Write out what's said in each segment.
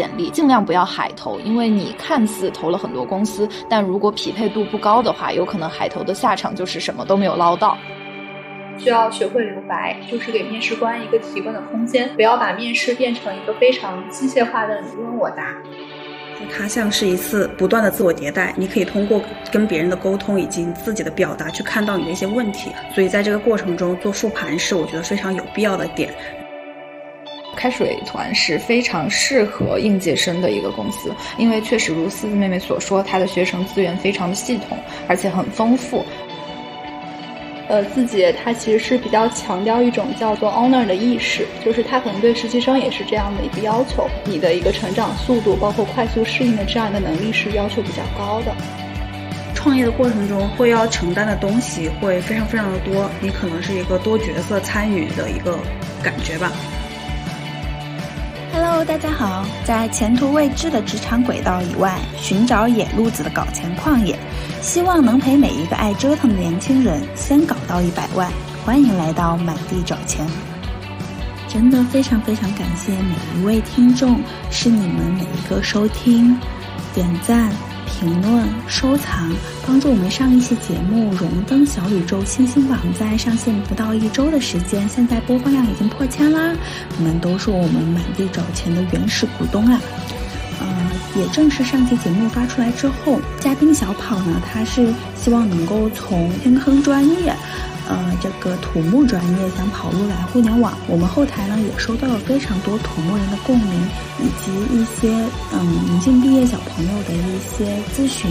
简历，尽量不要海投，因为你看似投了很多公司，但如果匹配度不高的话，有可能海投的下场就是什么都没有捞到。需要学会留白，就是给面试官一个提问的空间，不要把面试变成一个非常机械化的你问我答。它像是一次不断的自我迭代，你可以通过跟别人的沟通以及自己的表达去看到你的一些问题，所以在这个过程中做复盘是我觉得非常有必要的点。开水团是非常适合应届生的一个公司，因为确实如思思妹妹所说，它的学生资源非常的系统，而且很丰富。呃，字节它其实是比较强调一种叫做 honor 的意识，就是它可能对实习生也是这样的一个要求，你的一个成长速度，包括快速适应的这样一个能力是要求比较高的。创业的过程中会要承担的东西会非常非常的多，你可能是一个多角色参与的一个感觉吧。Hello，大家好，在前途未知的职场轨道以外，寻找野路子的搞钱旷野。希望能陪每一个爱折腾的年轻人先搞到一百万。欢迎来到满地找钱。真的非常非常感谢每一位听众，是你们每一个收听、点赞、评论、收藏，帮助我们上一期节目荣登小宇宙星星榜，在上线不到一周的时间，现在播放量已经破千啦！你们都是我们满地找钱的原始股东啊！呃也正是上期节目发出来之后，嘉宾小跑呢，他是希望能够从天坑专业，呃，这个土木专业想跑路来互联网。我们后台呢也收到了非常多土木人的共鸣，以及一些嗯临近毕业小朋友的一些咨询，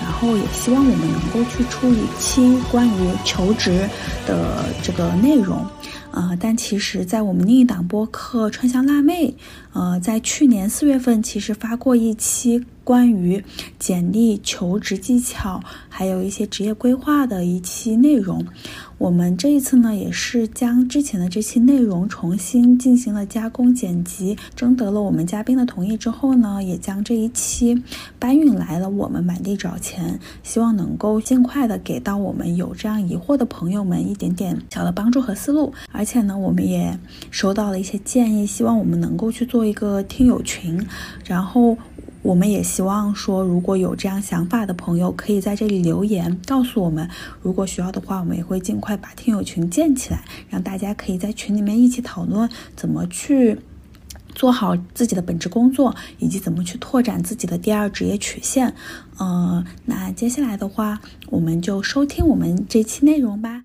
然后也希望我们能够去出一期关于求职的这个内容。呃，但其实，在我们另一档播客《川香辣妹》，呃，在去年四月份，其实发过一期。关于简历求职技巧，还有一些职业规划的一期内容，我们这一次呢，也是将之前的这期内容重新进行了加工剪辑，征得了我们嘉宾的同意之后呢，也将这一期搬运来了我们满地找钱，希望能够尽快的给到我们有这样疑惑的朋友们一点点小的帮助和思路，而且呢，我们也收到了一些建议，希望我们能够去做一个听友群，然后。我们也希望说，如果有这样想法的朋友，可以在这里留言告诉我们。如果需要的话，我们也会尽快把听友群建起来，让大家可以在群里面一起讨论怎么去做好自己的本职工作，以及怎么去拓展自己的第二职业曲线。嗯，那接下来的话，我们就收听我们这期内容吧。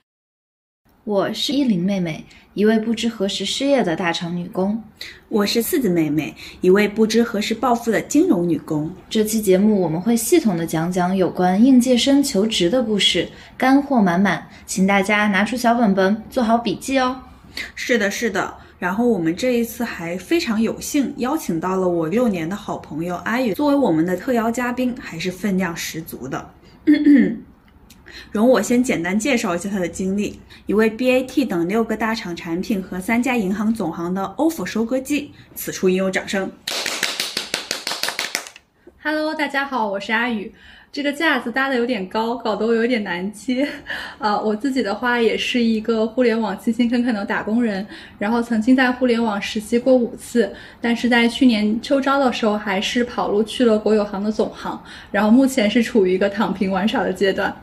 我是依林妹妹，一位不知何时失业的大厂女工。我是四子妹妹，一位不知何时暴富的金融女工。这期节目我们会系统的讲讲有关应届生求职的故事，干货满满，请大家拿出小本本做好笔记哦。是的，是的。然后我们这一次还非常有幸邀请到了我六年的好朋友阿宇作为我们的特邀嘉宾，还是分量十足的。容我先简单介绍一下他的经历：一位 BAT 等六个大厂产品和三家银行总行的 offer 收割机。此处应有掌声。Hello，大家好，我是阿宇。这个架子搭的有点高，搞得我有点难接。呃，我自己的话也是一个互联网勤勤恳恳的打工人，然后曾经在互联网实习过五次，但是在去年秋招的时候还是跑路去了国有行的总行，然后目前是处于一个躺平玩耍的阶段。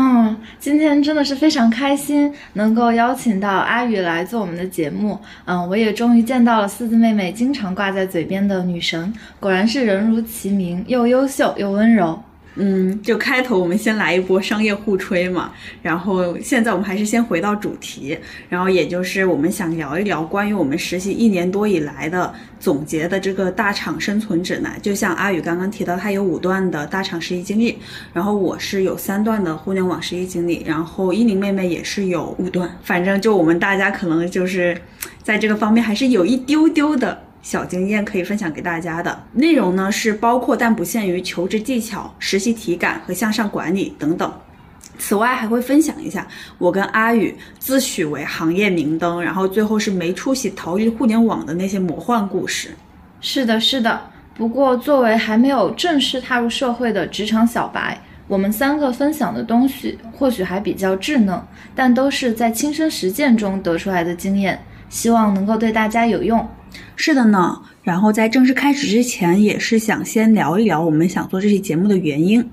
嗯，今天真的是非常开心，能够邀请到阿宇来做我们的节目。嗯，我也终于见到了四字妹妹经常挂在嘴边的女神，果然是人如其名，又优秀又温柔。嗯，就开头我们先来一波商业互吹嘛，然后现在我们还是先回到主题，然后也就是我们想聊一聊关于我们实习一年多以来的总结的这个大厂生存指南。就像阿宇刚刚提到，他有五段的大厂实习经历，然后我是有三段的互联网实习经历，然后依林妹妹也是有五段，反正就我们大家可能就是在这个方面还是有一丢丢的。小经验可以分享给大家的内容呢，是包括但不限于求职技巧、实习体感和向上管理等等。此外，还会分享一下我跟阿宇自诩为行业明灯，然后最后是没出息逃离互联网的那些魔幻故事。是的，是的。不过，作为还没有正式踏入社会的职场小白，我们三个分享的东西或许还比较稚嫩，但都是在亲身实践中得出来的经验，希望能够对大家有用。是的呢。然后在正式开始之前，也是想先聊一聊我们想做这期节目的原因。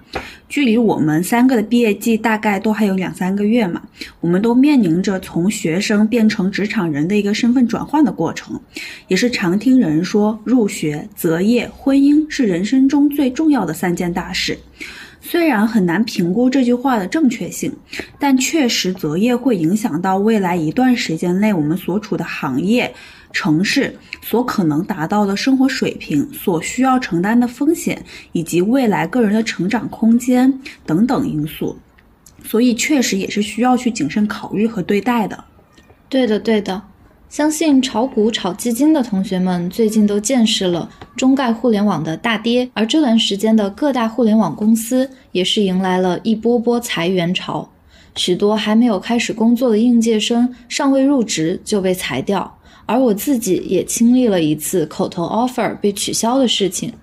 距离我们三个的毕业季大概都还有两三个月嘛，我们都面临着从学生变成职场人的一个身份转换的过程，也是常听人说入学、择业、婚姻是人生中最重要的三件大事。虽然很难评估这句话的正确性，但确实择业会影响到未来一段时间内我们所处的行业。城市所可能达到的生活水平，所需要承担的风险，以及未来个人的成长空间等等因素，所以确实也是需要去谨慎考虑和对待的。对的，对的，相信炒股、炒基金的同学们最近都见识了中概互联网的大跌，而这段时间的各大互联网公司也是迎来了一波波裁员潮，许多还没有开始工作的应届生尚未入职就被裁掉。而我自己也经历了一次口头 offer 被取消的事情。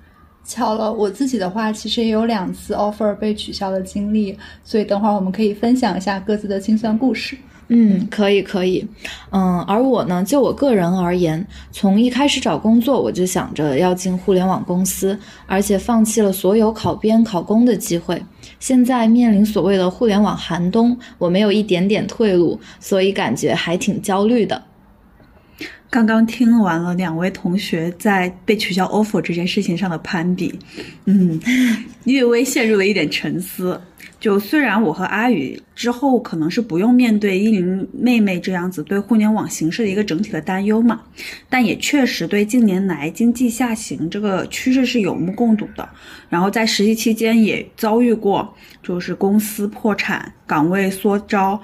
巧了，我自己的话其实也有两次 offer 被取消的经历，所以等会儿我们可以分享一下各自的心酸故事。嗯，可以可以。嗯，而我呢，就我个人而言，从一开始找工作我就想着要进互联网公司，而且放弃了所有考编考公的机会。现在面临所谓的互联网寒冬，我没有一点点退路，所以感觉还挺焦虑的。刚刚听完了两位同学在被取消 offer 这件事情上的攀比，嗯，略微陷入了一点沉思。就虽然我和阿宇之后可能是不用面对依林妹妹这样子对互联网形势的一个整体的担忧嘛，但也确实对近年来经济下行这个趋势是有目共睹的。然后在实习期间也遭遇过，就是公司破产、岗位缩招、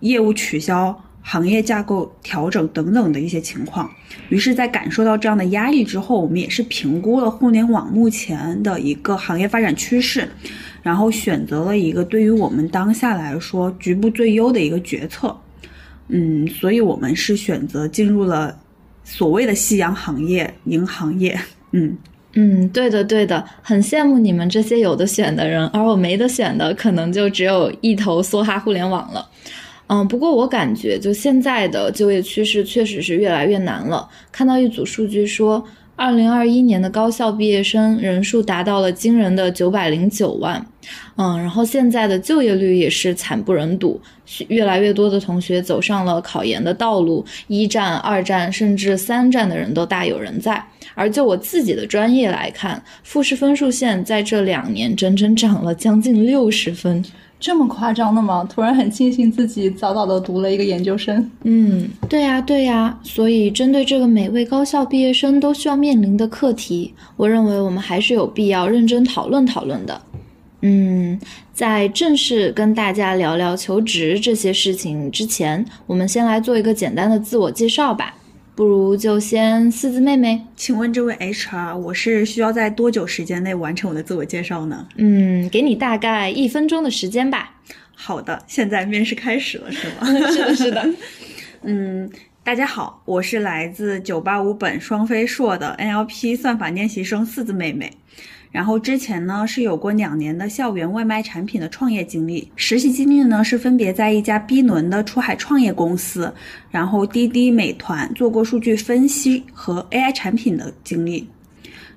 业务取消。行业架构调整等等的一些情况，于是，在感受到这样的压力之后，我们也是评估了互联网目前的一个行业发展趋势，然后选择了一个对于我们当下来说局部最优的一个决策。嗯，所以我们是选择进入了所谓的夕阳行业——银行业。嗯嗯，对的对的，很羡慕你们这些有的选的人，而我没得选的，可能就只有一头梭哈互联网了。嗯，不过我感觉就现在的就业趋势确实是越来越难了。看到一组数据说，二零二一年的高校毕业生人数达到了惊人的九百零九万。嗯，然后现在的就业率也是惨不忍睹，越来越多的同学走上了考研的道路，一战、二战甚至三战的人都大有人在。而就我自己的专业来看，复试分数线在这两年整整涨了将近六十分。这么夸张的吗？突然很庆幸自己早早的读了一个研究生。嗯，对呀，对呀。所以针对这个每位高校毕业生都需要面临的课题，我认为我们还是有必要认真讨论讨论的。嗯，在正式跟大家聊聊求职这些事情之前，我们先来做一个简单的自我介绍吧。不如就先四字妹妹，请问这位 HR，我是需要在多久时间内完成我的自我介绍呢？嗯，给你大概一分钟的时间吧。好的，现在面试开始了，是吗？是的，是的。嗯，大家好，我是来自九八五本双非硕的 NLP 算法练习生四字妹妹。然后之前呢是有过两年的校园外卖产品的创业经历，实习经历呢是分别在一家 B 轮的出海创业公司，然后滴滴、美团做过数据分析和 AI 产品的经历，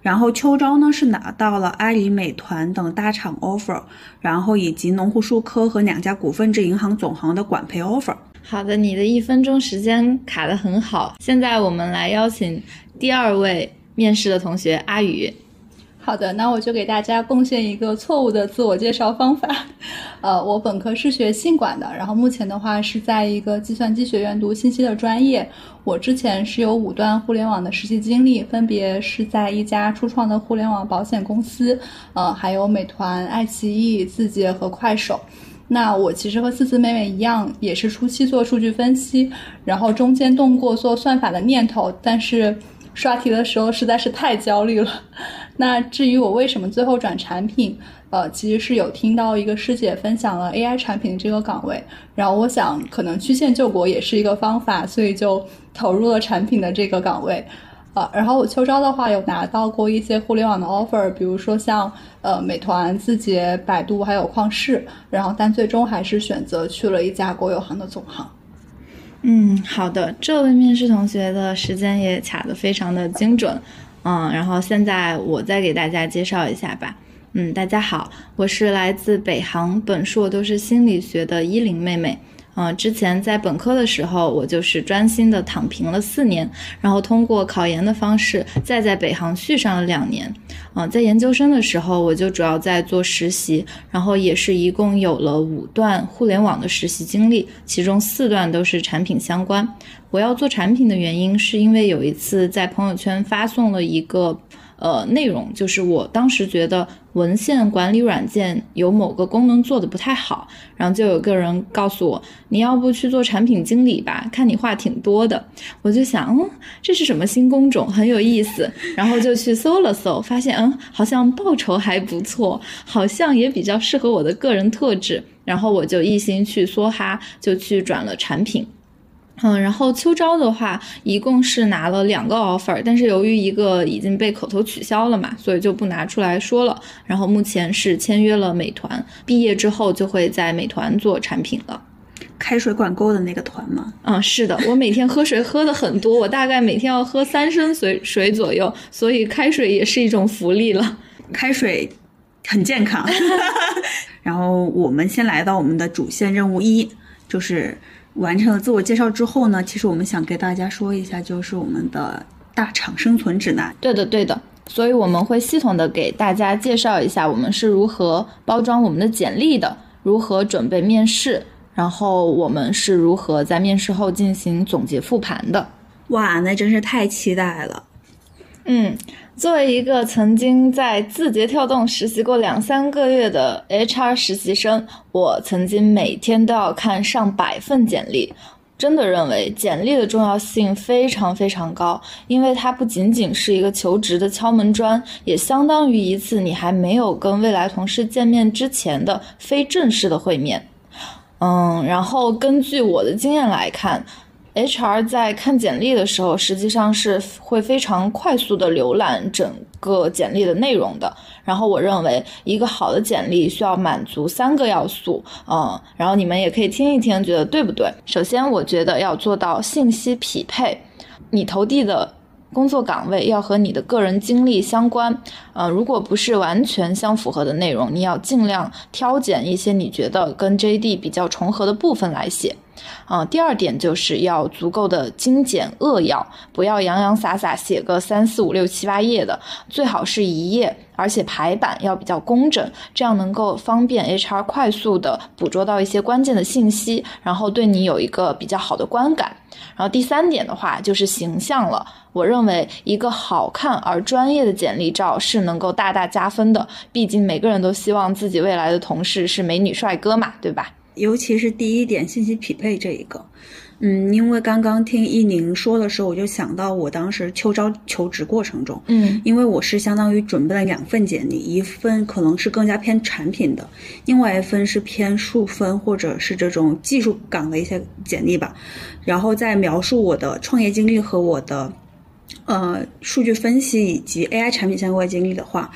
然后秋招呢是拿到了阿里、美团等大厂 offer，然后以及农户数科和两家股份制银行总行的管培 offer。好的，你的一分钟时间卡得很好，现在我们来邀请第二位面试的同学阿宇。好的，那我就给大家贡献一个错误的自我介绍方法。呃，我本科是学信管的，然后目前的话是在一个计算机学院读信息的专业。我之前是有五段互联网的实习经历，分别是在一家初创的互联网保险公司，呃，还有美团、爱奇艺、字节和快手。那我其实和四四妹妹一样，也是初期做数据分析，然后中间动过做算法的念头，但是刷题的时候实在是太焦虑了。那至于我为什么最后转产品，呃，其实是有听到一个师姐分享了 AI 产品的这个岗位，然后我想可能曲线救国也是一个方法，所以就投入了产品的这个岗位，呃，然后我秋招的话有拿到过一些互联网的 offer，比如说像呃美团、字节、百度还有旷视，然后但最终还是选择去了一家国有行的总行。嗯，好的，这位面试同学的时间也卡的非常的精准。嗯，然后现在我再给大家介绍一下吧。嗯，大家好，我是来自北航，本硕都是心理学的依林妹妹。嗯，之前在本科的时候，我就是专心的躺平了四年，然后通过考研的方式，再在北航续上了两年。嗯，在研究生的时候，我就主要在做实习，然后也是一共有了五段互联网的实习经历，其中四段都是产品相关。我要做产品的原因，是因为有一次在朋友圈发送了一个。呃，内容就是我当时觉得文献管理软件有某个功能做的不太好，然后就有个人告诉我，你要不去做产品经理吧，看你话挺多的。我就想，嗯，这是什么新工种，很有意思。然后就去搜了搜，发现，嗯，好像报酬还不错，好像也比较适合我的个人特质。然后我就一心去梭哈，就去转了产品。嗯，然后秋招的话，一共是拿了两个 offer，但是由于一个已经被口头取消了嘛，所以就不拿出来说了。然后目前是签约了美团，毕业之后就会在美团做产品了。开水管够的那个团吗？嗯，是的，我每天喝水喝的很多，我大概每天要喝三升水水左右，所以开水也是一种福利了。开水很健康。然后我们先来到我们的主线任务一，就是。完成了自我介绍之后呢，其实我们想给大家说一下，就是我们的大厂生存指南。对的，对的。所以我们会系统的给大家介绍一下我们是如何包装我们的简历的，如何准备面试，然后我们是如何在面试后进行总结复盘的。哇，那真是太期待了。嗯。作为一个曾经在字节跳动实习过两三个月的 HR 实习生，我曾经每天都要看上百份简历，真的认为简历的重要性非常非常高，因为它不仅仅是一个求职的敲门砖，也相当于一次你还没有跟未来同事见面之前的非正式的会面。嗯，然后根据我的经验来看。HR 在看简历的时候，实际上是会非常快速的浏览整个简历的内容的。然后我认为，一个好的简历需要满足三个要素，嗯，然后你们也可以听一听，觉得对不对？首先，我觉得要做到信息匹配，你投递的。工作岗位要和你的个人经历相关，呃，如果不是完全相符合的内容，你要尽量挑拣一些你觉得跟 JD 比较重合的部分来写。嗯，第二点就是要足够的精简扼要，不要洋洋洒洒写个三四五六七八页的，最好是一页，而且排版要比较工整，这样能够方便 HR 快速的捕捉到一些关键的信息，然后对你有一个比较好的观感。然后第三点的话就是形象了。我认为一个好看而专业的简历照是能够大大加分的。毕竟每个人都希望自己未来的同事是美女帅哥嘛，对吧？尤其是第一点信息匹配这一个，嗯，因为刚刚听一宁说的时候，我就想到我当时秋招求职过程中，嗯，因为我是相当于准备了两份简历，一份可能是更加偏产品的，另外一份是偏数分或者是这种技术岗的一些简历吧，然后在描述我的创业经历和我的。呃，数据分析以及 AI 产品相关经历的话，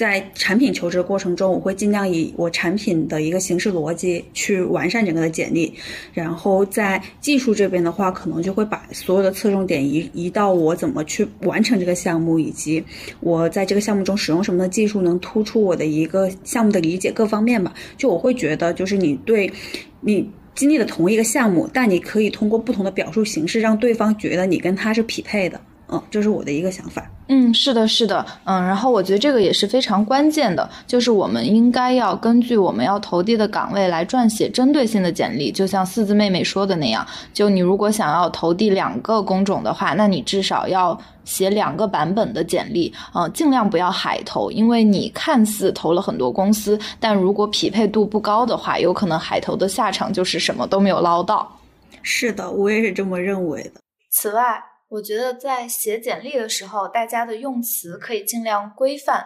在产品求职过程中，我会尽量以我产品的一个形式逻辑去完善整个的简历。然后在技术这边的话，可能就会把所有的侧重点移移到我怎么去完成这个项目，以及我在这个项目中使用什么的技术能突出我的一个项目的理解各方面吧。就我会觉得，就是你对你经历的同一个项目，但你可以通过不同的表述形式，让对方觉得你跟他是匹配的。嗯，这是我的一个想法。嗯，是的，是的，嗯，然后我觉得这个也是非常关键的，就是我们应该要根据我们要投递的岗位来撰写针对性的简历，就像四字妹妹说的那样，就你如果想要投递两个工种的话，那你至少要写两个版本的简历，嗯，尽量不要海投，因为你看似投了很多公司，但如果匹配度不高的话，有可能海投的下场就是什么都没有捞到。是的，我也是这么认为的。此外。我觉得在写简历的时候，大家的用词可以尽量规范、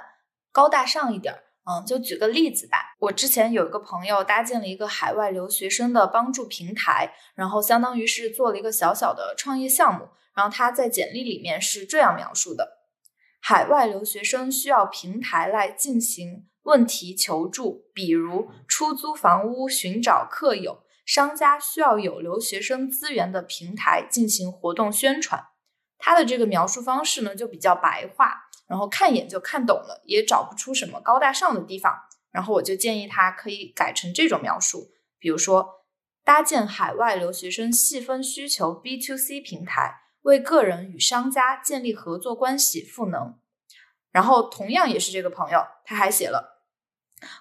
高大上一点。嗯，就举个例子吧。我之前有一个朋友搭建了一个海外留学生的帮助平台，然后相当于是做了一个小小的创业项目。然后他在简历里面是这样描述的：海外留学生需要平台来进行问题求助，比如出租房屋、寻找客友。商家需要有留学生资源的平台进行活动宣传。他的这个描述方式呢，就比较白话，然后看一眼就看懂了，也找不出什么高大上的地方。然后我就建议他可以改成这种描述，比如说搭建海外留学生细分需求 B to C 平台，为个人与商家建立合作关系赋能。然后同样也是这个朋友，他还写了。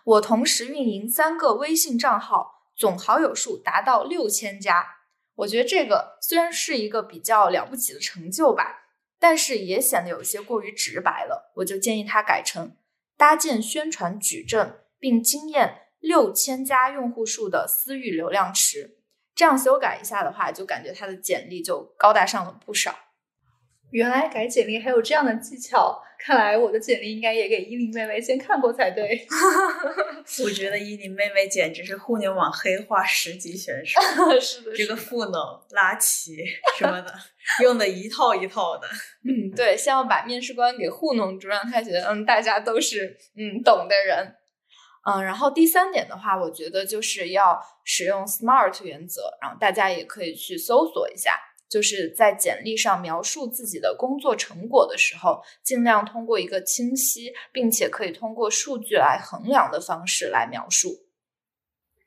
我同时运营三个微信账号，总好友数达到六千加。我觉得这个虽然是一个比较了不起的成就吧，但是也显得有些过于直白了。我就建议他改成搭建宣传矩阵，并经验六千加用户数的私域流量池。这样修改一下的话，就感觉他的简历就高大上了不少。原来改简历还有这样的技巧，看来我的简历应该也给依林妹妹先看过才对。我觉得依林妹妹简直是互联网黑化十级选手，是的，这个赋能、拉齐什么的，用的一套一套的。嗯，对，先要把面试官给糊弄住，让他觉得嗯，大家都是嗯懂的人。嗯，然后第三点的话，我觉得就是要使用 SMART 原则，然后大家也可以去搜索一下。就是在简历上描述自己的工作成果的时候，尽量通过一个清晰并且可以通过数据来衡量的方式来描述。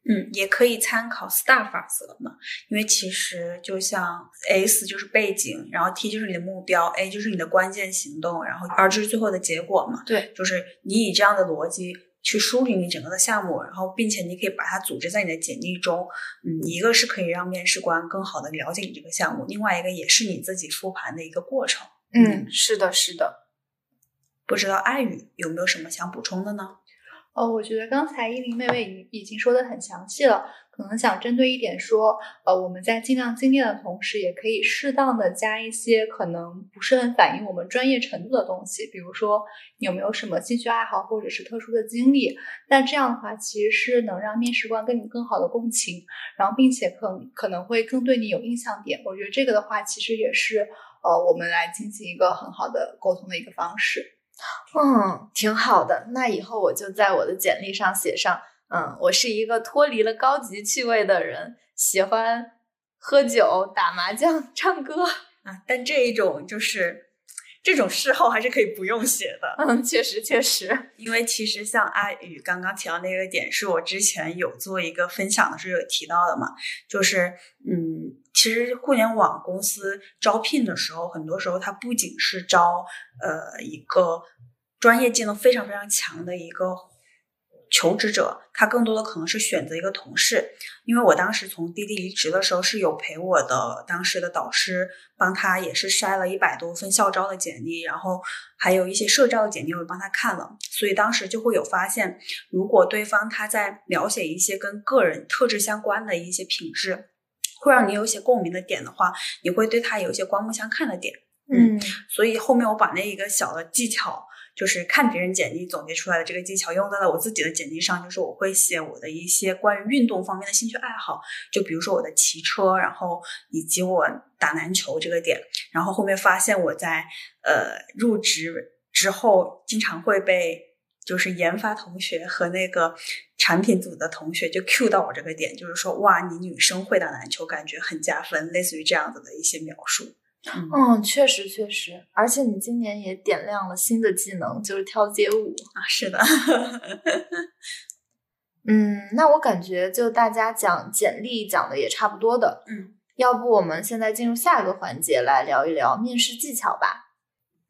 嗯，也可以参考 STAR 法则嘛，因为其实就像 S 就是背景，然后 T 就是你的目标，A 就是你的关键行动，然后 R 就是最后的结果嘛。对，就是你以这样的逻辑。去梳理你整个的项目，然后并且你可以把它组织在你的简历中，嗯，一个是可以让面试官更好的了解你这个项目，另外一个也是你自己复盘的一个过程。嗯，是的，是的。不知道爱语有没有什么想补充的呢？哦，我觉得刚才依林妹妹已已经说的很详细了。可能想针对一点说，呃，我们在尽量精炼的同时，也可以适当的加一些可能不是很反映我们专业程度的东西，比如说你有没有什么兴趣爱好或者是特殊的经历。那这样的话，其实是能让面试官跟你更好的共情，然后并且可可能会更对你有印象点。我觉得这个的话，其实也是呃，我们来进行一个很好的沟通的一个方式。嗯，挺好的。那以后我就在我的简历上写上。嗯，我是一个脱离了高级趣味的人，喜欢喝酒、打麻将、唱歌啊。但这一种就是这种事后还是可以不用写的。嗯，确实确实，因为其实像阿宇刚刚提到那个点，是我之前有做一个分享的时候有提到的嘛。就是嗯，其实互联网公司招聘的时候，很多时候它不仅是招呃一个专业技能非常非常强的一个。求职者他更多的可能是选择一个同事，因为我当时从滴滴离职的时候是有陪我的当时的导师帮他也是筛了一百多份校招的简历，然后还有一些社招的简历我帮他看了，所以当时就会有发现，如果对方他在描写一些跟个人特质相关的一些品质，会让你有一些共鸣的点的话，你会对他有一些刮目相看的点。嗯，所以后面我把那一个小的技巧。就是看别人简历总结出来的这个技巧，用在了我自己的简历上。就是我会写我的一些关于运动方面的兴趣爱好，就比如说我的骑车，然后以及我打篮球这个点。然后后面发现我在呃入职之后，经常会被就是研发同学和那个产品组的同学就 Q 到我这个点，就是说哇，你女生会打篮球，感觉很加分，类似于这样子的一些描述。嗯，确实确实，而且你今年也点亮了新的技能，就是跳街舞。啊。是的，嗯，那我感觉就大家讲简历讲的也差不多的，嗯，要不我们现在进入下一个环节来聊一聊面试技巧吧。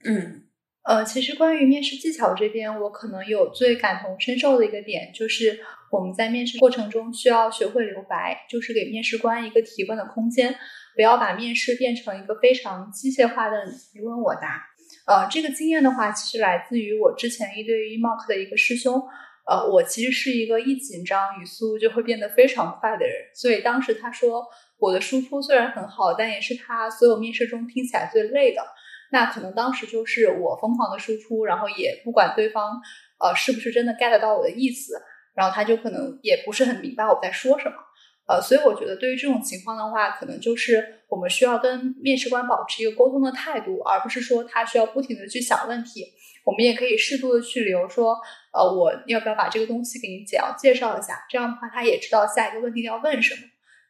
嗯，呃，其实关于面试技巧这边，我可能有最感同身受的一个点，就是我们在面试过程中需要学会留白，就是给面试官一个提问的空间。不要把面试变成一个非常机械化的你问我答。呃，这个经验的话，其实来自于我之前一对一 mock 的一个师兄。呃，我其实是一个一紧张语速就会变得非常快的人，所以当时他说我的输出虽然很好，但也是他所有面试中听起来最累的。那可能当时就是我疯狂的输出，然后也不管对方呃是不是真的 get 到我的意思，然后他就可能也不是很明白我在说什么。呃，所以我觉得对于这种情况的话，可能就是我们需要跟面试官保持一个沟通的态度，而不是说他需要不停的去想问题。我们也可以适度的去留说，呃，我要不要把这个东西给你简要介绍一下？这样的话，他也知道下一个问题要问什么。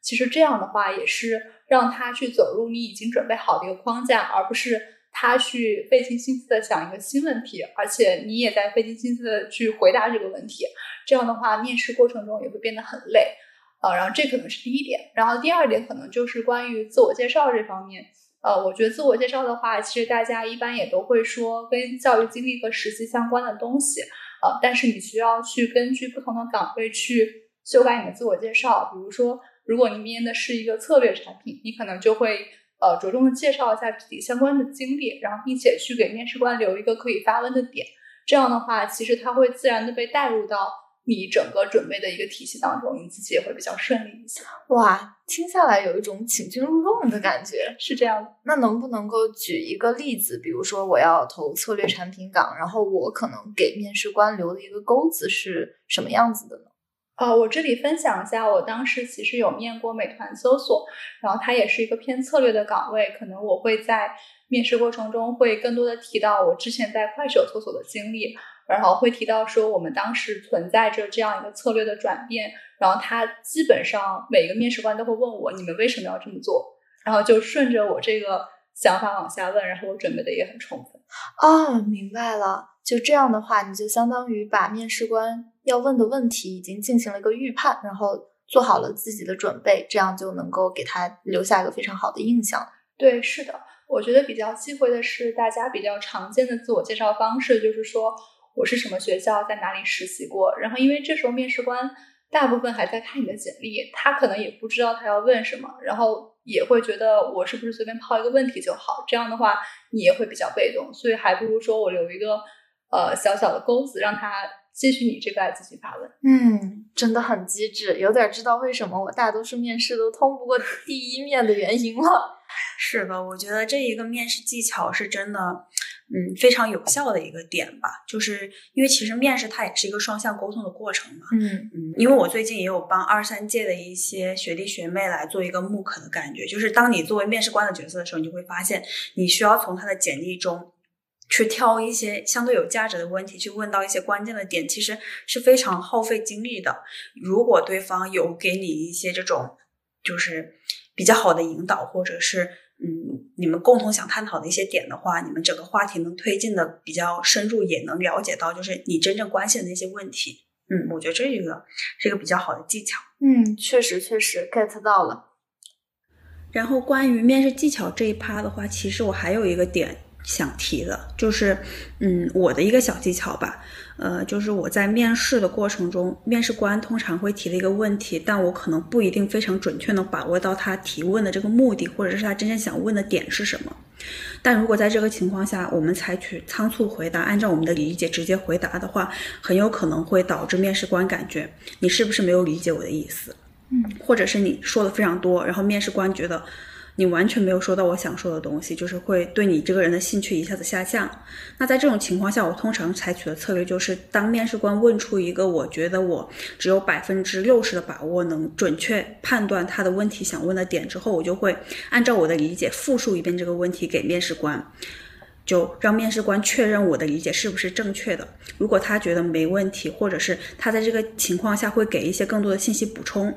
其实这样的话也是让他去走入你已经准备好的一个框架，而不是他去费尽心思的想一个新问题，而且你也在费尽心思的去回答这个问题。这样的话，面试过程中也会变得很累。呃，然后这可能是第一点，然后第二点可能就是关于自我介绍这方面。呃，我觉得自我介绍的话，其实大家一般也都会说跟教育经历和实习相关的东西。呃，但是你需要去根据不同的岗位去修改你的自我介绍。比如说，如果你面的是一个策略产品，你可能就会呃着重的介绍一下自己相关的经历，然后并且去给面试官留一个可以发问的点。这样的话，其实他会自然的被带入到。你整个准备的一个体系当中，你自己也会比较顺利一些。哇，听下来有一种请君入瓮的感觉，是这样的。那能不能够举一个例子？比如说，我要投策略产品岗，然后我可能给面试官留的一个钩子是什么样子的呢？呃，我这里分享一下，我当时其实有面过美团搜索，然后它也是一个偏策略的岗位，可能我会在面试过程中会更多的提到我之前在快手搜索的经历。然后会提到说，我们当时存在着这样一个策略的转变，然后他基本上每个面试官都会问我，你们为什么要这么做？然后就顺着我这个想法往下问，然后我准备的也很充分。哦，明白了。就这样的话，你就相当于把面试官要问的问题已经进行了一个预判，然后做好了自己的准备，这样就能够给他留下一个非常好的印象。对，是的。我觉得比较忌讳的是，大家比较常见的自我介绍方式就是说。我是什么学校，在哪里实习过？然后，因为这时候面试官大部分还在看你的简历，他可能也不知道他要问什么，然后也会觉得我是不是随便抛一个问题就好？这样的话，你也会比较被动，所以还不如说我留一个呃小小的钩子，让他继续你这个继续发问。嗯，真的很机智，有点知道为什么我大多数面试都通不过第一面的原因了。是的，我觉得这一个面试技巧是真的，嗯，非常有效的一个点吧。就是因为其实面试它也是一个双向沟通的过程嘛。嗯嗯，因为我最近也有帮二三届的一些学弟学妹来做一个慕课的感觉，就是当你作为面试官的角色的时候，你就会发现你需要从他的简历中去挑一些相对有价值的问题，去问到一些关键的点，其实是非常耗费精力的。如果对方有给你一些这种，就是比较好的引导，或者是。嗯，你们共同想探讨的一些点的话，你们整个话题能推进的比较深入，也能了解到就是你真正关心的那些问题。嗯，我觉得这一个是一个比较好的技巧。嗯，确实确实 get 到了。然后关于面试技巧这一趴的话，其实我还有一个点想提的，就是嗯，我的一个小技巧吧。呃，就是我在面试的过程中，面试官通常会提的一个问题，但我可能不一定非常准确能把握到他提问的这个目的，或者是他真正想问的点是什么。但如果在这个情况下，我们采取仓促回答，按照我们的理解直接回答的话，很有可能会导致面试官感觉你是不是没有理解我的意思，嗯，或者是你说的非常多，然后面试官觉得。你完全没有说到我想说的东西，就是会对你这个人的兴趣一下子下降。那在这种情况下，我通常采取的策略就是，当面试官问出一个我觉得我只有百分之六十的把握能准确判断他的问题想问的点之后，我就会按照我的理解复述一遍这个问题给面试官，就让面试官确认我的理解是不是正确的。如果他觉得没问题，或者是他在这个情况下会给一些更多的信息补充。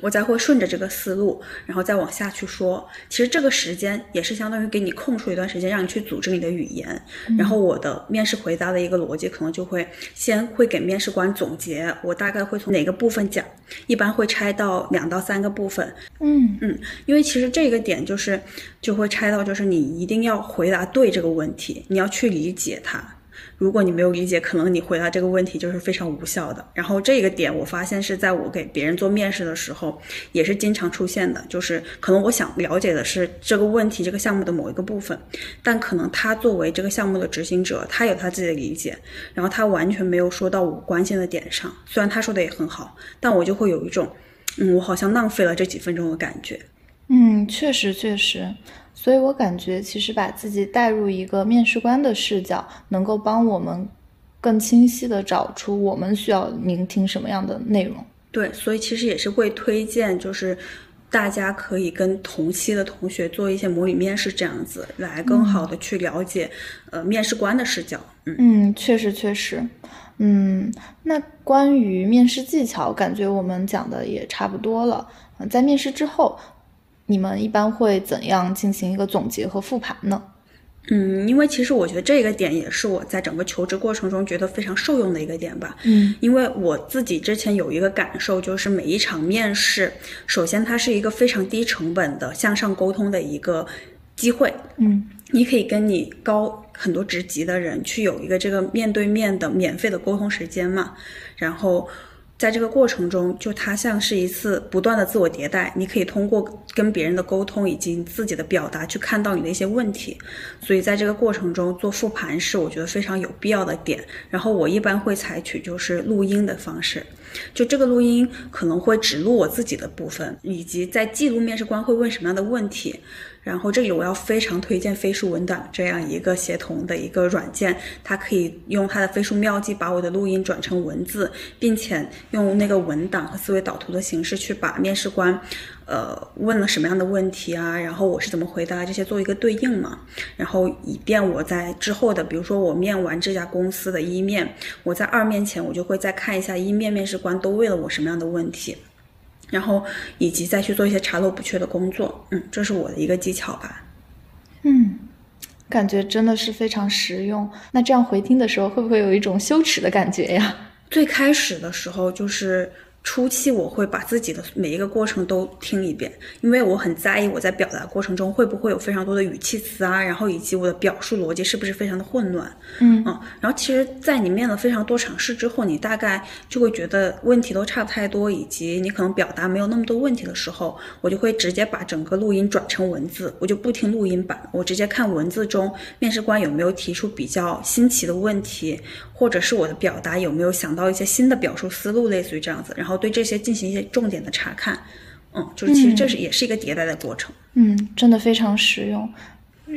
我才会顺着这个思路，然后再往下去说。其实这个时间也是相当于给你空出一段时间，让你去组织你的语言。然后我的面试回答的一个逻辑，可能就会先会给面试官总结，我大概会从哪个部分讲，一般会拆到两到三个部分。嗯嗯，因为其实这个点就是就会拆到，就是你一定要回答对这个问题，你要去理解它。如果你没有理解，可能你回答这个问题就是非常无效的。然后这个点，我发现是在我给别人做面试的时候，也是经常出现的。就是可能我想了解的是这个问题、这个项目的某一个部分，但可能他作为这个项目的执行者，他有他自己的理解，然后他完全没有说到我关心的点上。虽然他说的也很好，但我就会有一种，嗯，我好像浪费了这几分钟的感觉。嗯，确实确实。所以我感觉，其实把自己带入一个面试官的视角，能够帮我们更清晰的找出我们需要聆听什么样的内容。对，所以其实也是会推荐，就是大家可以跟同期的同学做一些模拟面试，这样子来更好的去了解，呃，面试官的视角。嗯嗯，确实确实。嗯，那关于面试技巧，感觉我们讲的也差不多了。嗯，在面试之后，你们一般会怎样进行一个总结和复盘呢？嗯，因为其实我觉得这个点也是我在整个求职过程中觉得非常受用的一个点吧。嗯，因为我自己之前有一个感受，就是每一场面试，首先它是一个非常低成本的向上沟通的一个机会。嗯，你可以跟你高很多职级的人去有一个这个面对面的免费的沟通时间嘛，然后。在这个过程中，就它像是一次不断的自我迭代。你可以通过跟别人的沟通以及自己的表达，去看到你的一些问题。所以在这个过程中做复盘是我觉得非常有必要的点。然后我一般会采取就是录音的方式，就这个录音可能会只录我自己的部分，以及在记录面试官会问什么样的问题。然后这里我要非常推荐飞书文档这样一个协同的一个软件，它可以用它的飞书妙计把我的录音转成文字，并且用那个文档和思维导图的形式去把面试官，呃问了什么样的问题啊，然后我是怎么回答这些做一个对应嘛，然后以便我在之后的，比如说我面完这家公司的一面，我在二面前我就会再看一下一面面试官都问了我什么样的问题。然后以及再去做一些查漏补缺的工作，嗯，这是我的一个技巧吧。嗯，感觉真的是非常实用。那这样回听的时候，会不会有一种羞耻的感觉呀？最开始的时候就是。初期我会把自己的每一个过程都听一遍，因为我很在意我在表达过程中会不会有非常多的语气词啊，然后以及我的表述逻辑是不是非常的混乱。嗯嗯，然后其实，在你面了非常多场试之后，你大概就会觉得问题都差不太多，以及你可能表达没有那么多问题的时候，我就会直接把整个录音转成文字，我就不听录音版，我直接看文字中面试官有没有提出比较新奇的问题，或者是我的表达有没有想到一些新的表述思路，类似于这样子，然后。对这些进行一些重点的查看，嗯，就是其实这是也是一个迭代的过程，嗯，真的非常实用。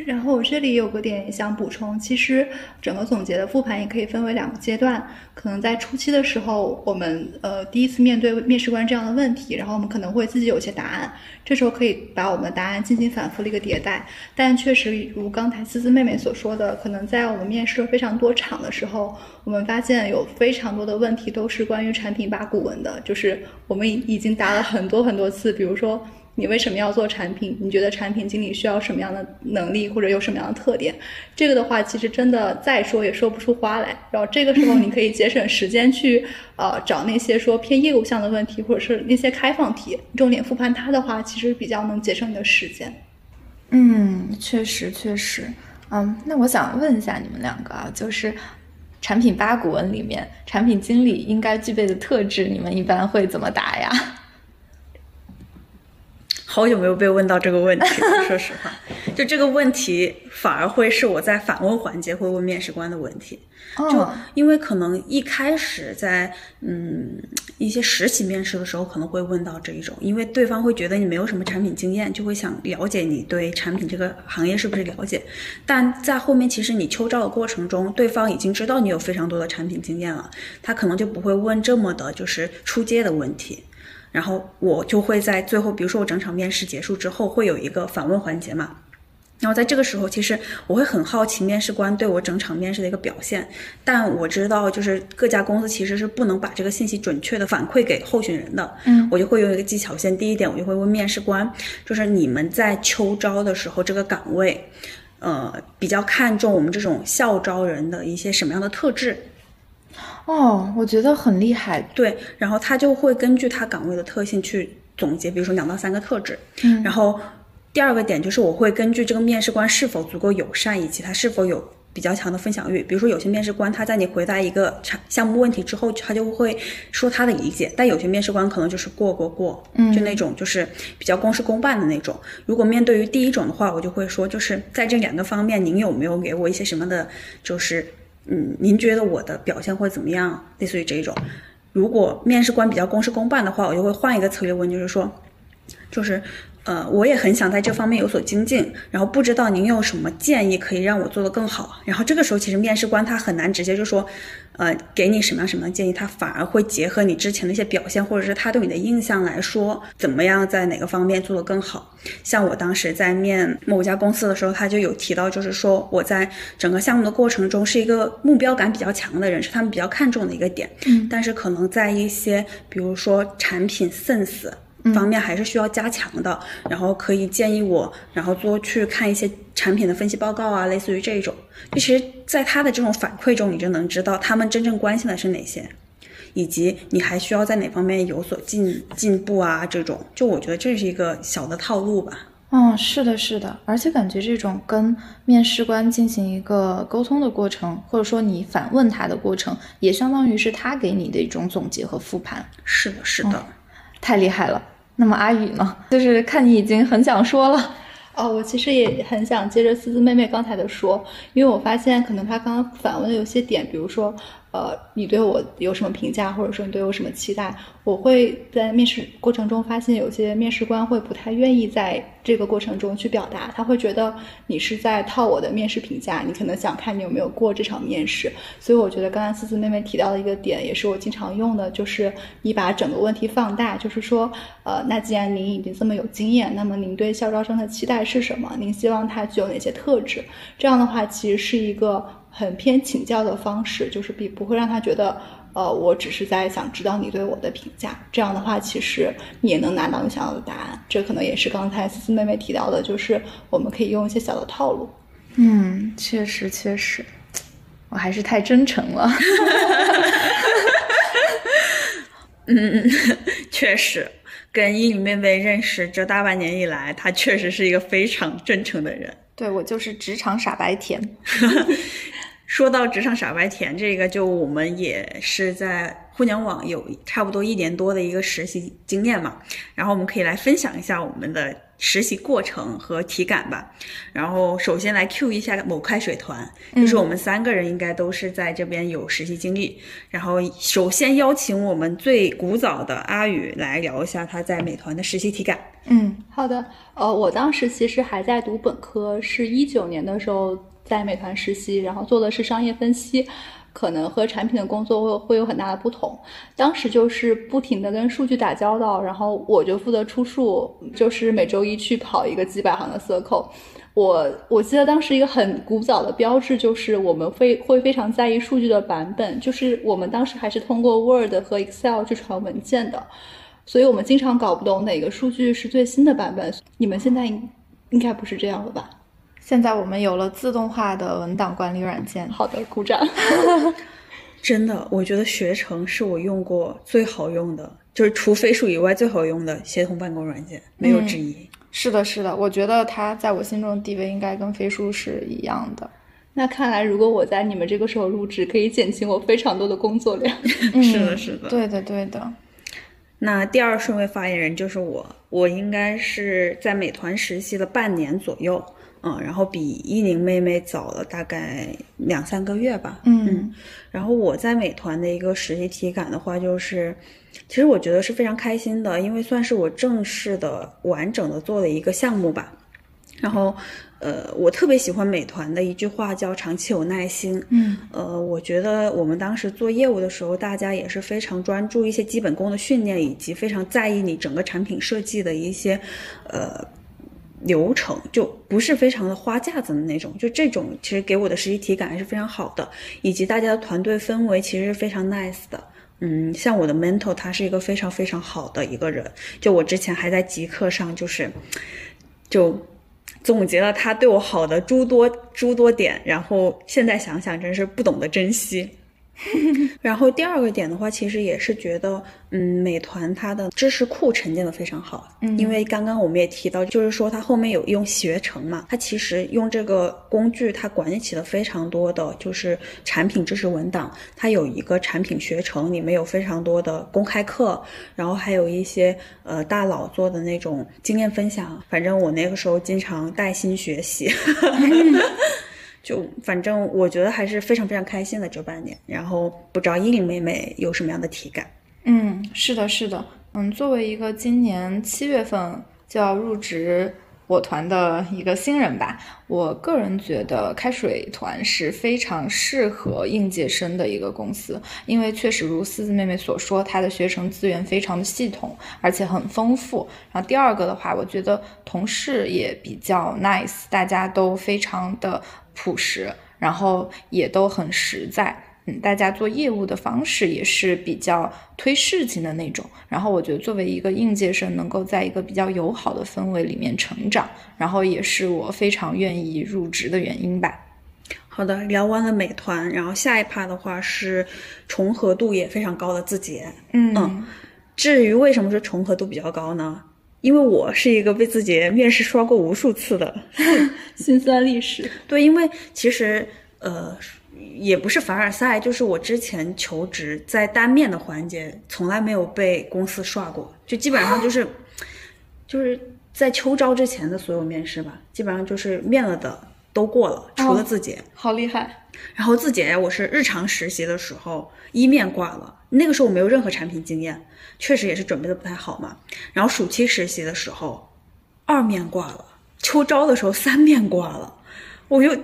然后我这里有个点想补充，其实整个总结的复盘也可以分为两个阶段。可能在初期的时候，我们呃第一次面对面试官这样的问题，然后我们可能会自己有些答案，这时候可以把我们的答案进行反复的一个迭代。但确实如刚才思思妹妹所说的，可能在我们面试非常多场的时候，我们发现有非常多的问题都是关于产品八股文的，就是我们已经答了很多很多次，比如说。你为什么要做产品？你觉得产品经理需要什么样的能力，或者有什么样的特点？这个的话，其实真的再说也说不出花来。然后这个时候，你 可以节省时间去呃找那些说偏业务项的问题，或者是那些开放题，重点复盘它的话，其实比较能节省你的时间。嗯，确实确实。嗯，那我想问一下你们两个啊，就是产品八股文里面产品经理应该具备的特质，你们一般会怎么答呀？好久没有被问到这个问题了，说实话，就这个问题反而会是我在反问环节会问面试官的问题，就因为可能一开始在嗯一些实习面试的时候可能会问到这一种，因为对方会觉得你没有什么产品经验，就会想了解你对产品这个行业是不是了解，但在后面其实你秋招的过程中，对方已经知道你有非常多的产品经验了，他可能就不会问这么的就是出街的问题。然后我就会在最后，比如说我整场面试结束之后，会有一个反问环节嘛。然后在这个时候，其实我会很好奇面试官对我整场面试的一个表现。但我知道，就是各家公司其实是不能把这个信息准确的反馈给候选人的。嗯，我就会用一个技巧先，第一点，我就会问面试官，就是你们在秋招的时候，这个岗位，呃，比较看重我们这种校招人的一些什么样的特质。哦，我觉得很厉害。对，然后他就会根据他岗位的特性去总结，比如说两到三个特质。嗯，然后第二个点就是我会根据这个面试官是否足够友善，以及他是否有比较强的分享欲。比如说有些面试官他在你回答一个产项目问题之后，他就会说他的理解，但有些面试官可能就是过过过，嗯，就那种就是比较公事公办的那种。如果面对于第一种的话，我就会说，就是在这两个方面，您有没有给我一些什么的，就是。嗯，您觉得我的表现会怎么样？类似于这种，如果面试官比较公事公办的话，我就会换一个策略问，就是说，就是。呃，我也很想在这方面有所精进，然后不知道您有什么建议可以让我做得更好。然后这个时候，其实面试官他很难直接就说，呃，给你什么样什么样的建议，他反而会结合你之前的一些表现，或者是他对你的印象来说，怎么样在哪个方面做得更好。像我当时在面某家公司的时候，他就有提到，就是说我在整个项目的过程中是一个目标感比较强的人，是他们比较看重的一个点。嗯，但是可能在一些比如说产品 sense。方面还是需要加强的，然后可以建议我，然后多去看一些产品的分析报告啊，类似于这种。其实，在他的这种反馈中，你就能知道他们真正关心的是哪些，以及你还需要在哪方面有所进进步啊。这种，就我觉得这是一个小的套路吧。嗯，是的，是的，而且感觉这种跟面试官进行一个沟通的过程，或者说你反问他的过程，也相当于是他给你的一种总结和复盘。是的，是的，太厉害了。那么阿宇呢？就是看你已经很想说了。哦，我其实也很想接着思思妹妹刚才的说，因为我发现可能她刚刚反问的有些点，比如说。呃，你对我有什么评价，或者说你对我有什么期待？我会在面试过程中发现，有些面试官会不太愿意在这个过程中去表达，他会觉得你是在套我的面试评价，你可能想看你有没有过这场面试。所以我觉得刚才思思妹妹提到的一个点，也是我经常用的，就是你把整个问题放大，就是说，呃，那既然您已经这么有经验，那么您对校招生的期待是什么？您希望他具有哪些特质？这样的话，其实是一个。很偏请教的方式，就是比不会让他觉得，呃，我只是在想知道你对我的评价。这样的话，其实你也能拿到你想要的答案。这可能也是刚才思思妹妹提到的，就是我们可以用一些小的套路。嗯，确实确实，我还是太真诚了。嗯，确实，跟英语妹妹认识这大半年以来，她确实是一个非常真诚的人。对我就是职场傻白甜。说到职场傻白甜这个，就我们也是在互联网有差不多一年多的一个实习经验嘛，然后我们可以来分享一下我们的实习过程和体感吧。然后首先来 Q 一下某开水团，就是我们三个人应该都是在这边有实习经历。然后首先邀请我们最古早的阿宇来聊一下他在美团的实习体感。嗯，好的。呃，我当时其实还在读本科，是一九年的时候。在美团实习，然后做的是商业分析，可能和产品的工作会会有很大的不同。当时就是不停的跟数据打交道，然后我就负责出数，就是每周一去跑一个几百行的 circle。我我记得当时一个很古早的标志就是我们会会非常在意数据的版本，就是我们当时还是通过 Word 和 Excel 去传文件的，所以我们经常搞不懂哪个数据是最新的版本。你们现在应该不是这样了吧？现在我们有了自动化的文档管理软件。好的，鼓掌。真的，我觉得学成是我用过最好用的，就是除飞书以外最好用的协同办公软件，没有之一。是的，是的，我觉得它在我心中的地位应该跟飞书是一样的。那看来，如果我在你们这个时候入职，可以减轻我非常多的工作量。是的，是的，对的，对的。那第二顺位发言人就是我，我应该是在美团实习了半年左右。嗯，然后比依宁妹妹早了大概两三个月吧。嗯，然后我在美团的一个实习体感的话，就是其实我觉得是非常开心的，因为算是我正式的、完整的做了一个项目吧。然后，呃，我特别喜欢美团的一句话叫“长期有耐心”。嗯，呃，我觉得我们当时做业务的时候，大家也是非常专注一些基本功的训练，以及非常在意你整个产品设计的一些，呃。流程就不是非常的花架子的那种，就这种其实给我的实际体感还是非常好的，以及大家的团队氛围其实是非常 nice 的。嗯，像我的 mentor 他是一个非常非常好的一个人，就我之前还在极客上就是，就总结了他对我好的诸多诸多点，然后现在想想真是不懂得珍惜。然后第二个点的话，其实也是觉得，嗯，美团它的知识库沉淀的非常好。嗯，因为刚刚我们也提到，就是说它后面有用学成嘛，它其实用这个工具，它管理起了非常多的就是产品知识文档，它有一个产品学成，里面有非常多的公开课，然后还有一些呃大佬做的那种经验分享。反正我那个时候经常带薪学习。就反正我觉得还是非常非常开心的这半年，然后不知道依琳妹妹有什么样的体感？嗯，是的，是的，嗯，作为一个今年七月份就要入职我团的一个新人吧，我个人觉得开水团是非常适合应届生的一个公司，因为确实如思思妹妹所说，它的学成资源非常的系统，而且很丰富。然后第二个的话，我觉得同事也比较 nice，大家都非常的。朴实，然后也都很实在，嗯，大家做业务的方式也是比较推事情的那种。然后我觉得作为一个应届生，能够在一个比较友好的氛围里面成长，然后也是我非常愿意入职的原因吧。好的，聊完了美团，然后下一趴的话是重合度也非常高的字节。嗯至于为什么说重合度比较高呢？因为我是一个被自己面试刷过无数次的，辛酸历史。对，因为其实呃也不是凡尔赛，就是我之前求职在单面的环节从来没有被公司刷过，就基本上就是就是在秋招之前的所有面试吧，基本上就是面了的都过了，除了字节。好厉害。然后字节我是日常实习的时候一面挂了，那个时候我没有任何产品经验，确实也是准备的不太好嘛。然后暑期实习的时候二面挂了，秋招的时候三面挂了，我又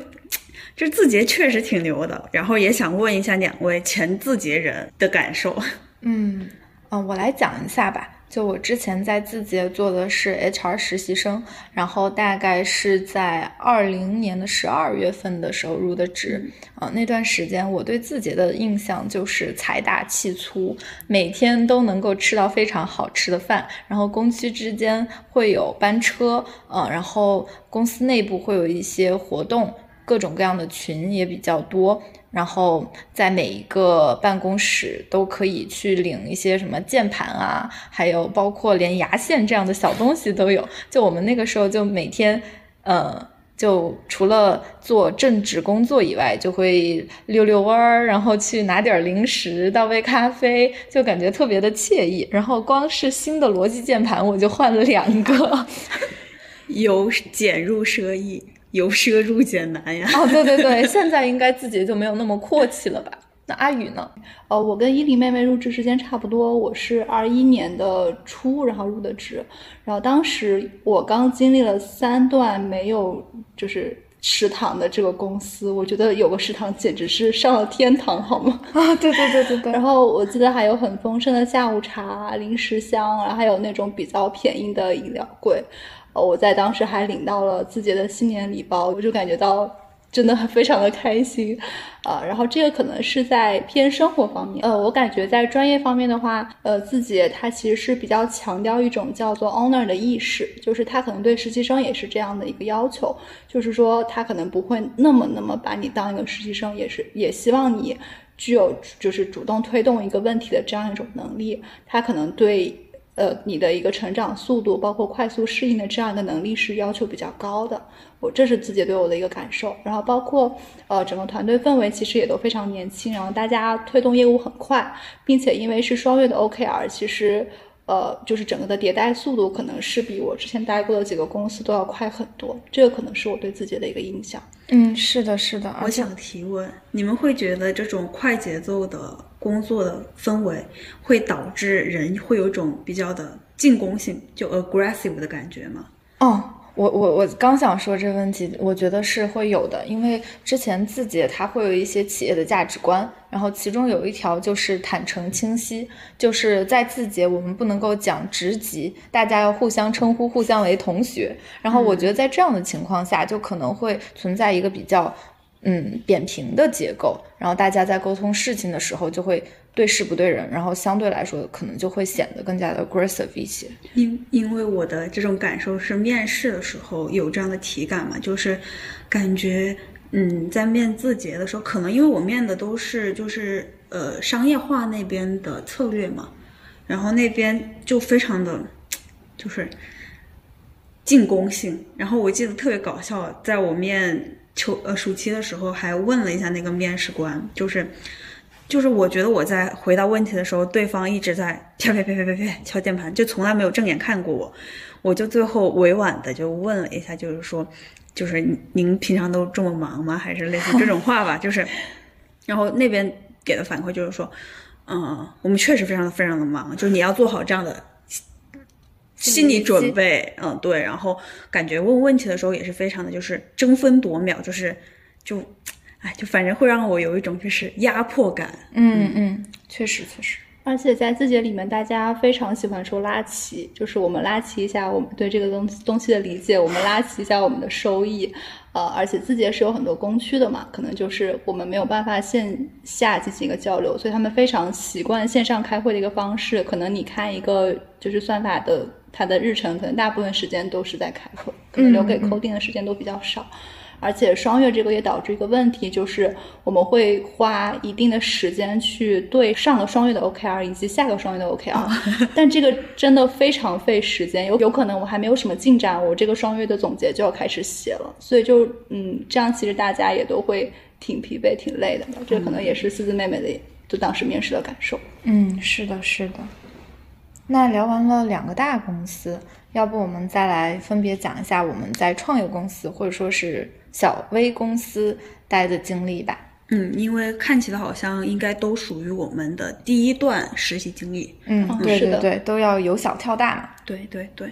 这字节确实挺牛的。然后也想问一下两位前字节人的感受。嗯嗯，我来讲一下吧。就我之前在字节做的是 HR 实习生，然后大概是在二零年的十二月份的时候入的职。啊、那段时间我对字节的印象就是财大气粗，每天都能够吃到非常好吃的饭，然后工区之间会有班车，呃，然后公司内部会有一些活动，各种各样的群也比较多。然后在每一个办公室都可以去领一些什么键盘啊，还有包括连牙线这样的小东西都有。就我们那个时候就每天，呃，就除了做正职工作以外，就会溜溜弯儿，然后去拿点零食，倒杯咖啡，就感觉特别的惬意。然后光是新的逻辑键盘我就换了两个。由俭入奢易，由奢入俭难呀。哦，对对对，现在应该自己就没有那么阔气了吧？那阿宇呢？呃，我跟伊犁妹妹入职时间差不多，我是二一年的初然后入的职，然后当时我刚经历了三段没有就是食堂的这个公司，我觉得有个食堂简直是上了天堂，好吗？啊，对对对对对然。后我记得还有很丰盛的下午茶、零食箱，然后还有那种比较便宜的饮料柜。呃，我在当时还领到了字节的新年礼包，我就感觉到真的非常的开心。呃，然后这个可能是在偏生活方面。呃，我感觉在专业方面的话，呃，字节它其实是比较强调一种叫做 honor 的意识，就是它可能对实习生也是这样的一个要求，就是说他可能不会那么那么把你当一个实习生，也是也希望你具有就是主动推动一个问题的这样一种能力，他可能对。呃，你的一个成长速度，包括快速适应的这样一个能力是要求比较高的。我这是自己对我的一个感受，然后包括呃整个团队氛围其实也都非常年轻，然后大家推动业务很快，并且因为是双月的 OKR，其实呃就是整个的迭代速度可能是比我之前待过的几个公司都要快很多，这个可能是我对自己的一个印象。嗯，是的，是的，我想提问，你们会觉得这种快节奏的工作的氛围会导致人会有一种比较的进攻性，就 aggressive 的感觉吗？哦，我我我刚想说这个问题，我觉得是会有的，因为之前字节它会有一些企业的价值观，然后其中有一条就是坦诚清晰，就是在字节我们不能够讲职级，大家要互相称呼，互相为同学。然后我觉得在这样的情况下，就可能会存在一个比较嗯扁平的结构，然后大家在沟通事情的时候就会对事不对人，然后相对来说可能就会显得更加的 aggressive 一些。因因为我的这种感受是面试的时候有这样的体感嘛，就是感觉嗯，在面字节的时候，可能因为我面的都是就是呃商业化那边的策略嘛，然后那边就非常的就是进攻性。然后我记得特别搞笑，在我面秋呃暑期的时候还问了一下那个面试官，就是。就是我觉得我在回答问题的时候，对方一直在啪啪啪啪啪啪敲键盘，就从来没有正眼看过我。我就最后委婉的就问了一下，就是说，就是您平常都这么忙吗？还是类似这种话吧？就是，然后那边给的反馈就是说，嗯，我们确实非常的非常的忙，就是你要做好这样的心理准备，嗯，对。然后感觉问问题的时候也是非常的就是争分夺秒，就是就。哎，就反正会让我有一种就是压迫感。嗯嗯，确实确实。而且在字节里面，大家非常喜欢说拉齐，就是我们拉齐一下我们对这个东东西的理解，我们拉齐一下我们的收益。呃，而且字节是有很多工区的嘛，可能就是我们没有办法线下进行一个交流，所以他们非常习惯线上开会的一个方式。可能你看一个就是算法的它的日程，可能大部分时间都是在开会，可能留给 coding 的时间都比较少。而且双月这个也导致一个问题，就是我们会花一定的时间去对上个双月的 OKR 以及下个双月的 OKR，但这个真的非常费时间，有有可能我还没有什么进展，我这个双月的总结就要开始写了，所以就嗯，这样其实大家也都会挺疲惫、挺累的。这可能也是四字妹妹的就当时面试的感受。嗯，是的，是的。那聊完了两个大公司，要不我们再来分别讲一下我们在创业公司或者说是。小微公司待的经历吧，嗯，因为看起来好像应该都属于我们的第一段实习经历，嗯，对对对，都要由小跳大嘛，对对对，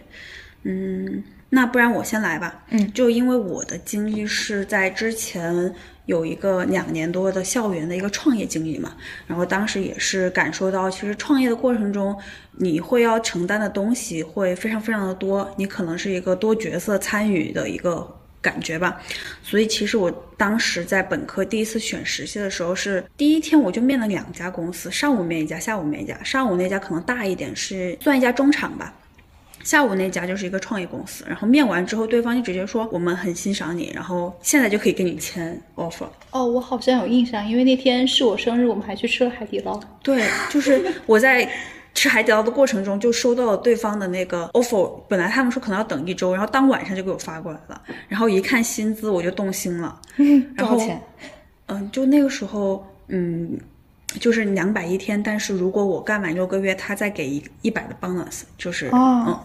嗯，那不然我先来吧，嗯，就因为我的经历是在之前有一个两年多的校园的一个创业经历嘛，然后当时也是感受到，其实创业的过程中你会要承担的东西会非常非常的多，你可能是一个多角色参与的一个。感觉吧，所以其实我当时在本科第一次选实习的时候，是第一天我就面了两家公司，上午面一家，下午面一家。上午那家可能大一点，是算一家中厂吧，下午那家就是一个创业公司。然后面完之后，对方就直接说我们很欣赏你，然后现在就可以跟你签 offer。哦，我好像有印象，因为那天是我生日，我们还去吃了海底捞。对，就是我在。吃海底捞的过程中，就收到了对方的那个 offer。本来他们说可能要等一周，然后当晚上就给我发过来了。然后一看薪资，我就动心了。多少钱？嗯，就那个时候，嗯，就是两百一天。但是如果我干满六个月，他再给一一百的 bonus，就是嗯，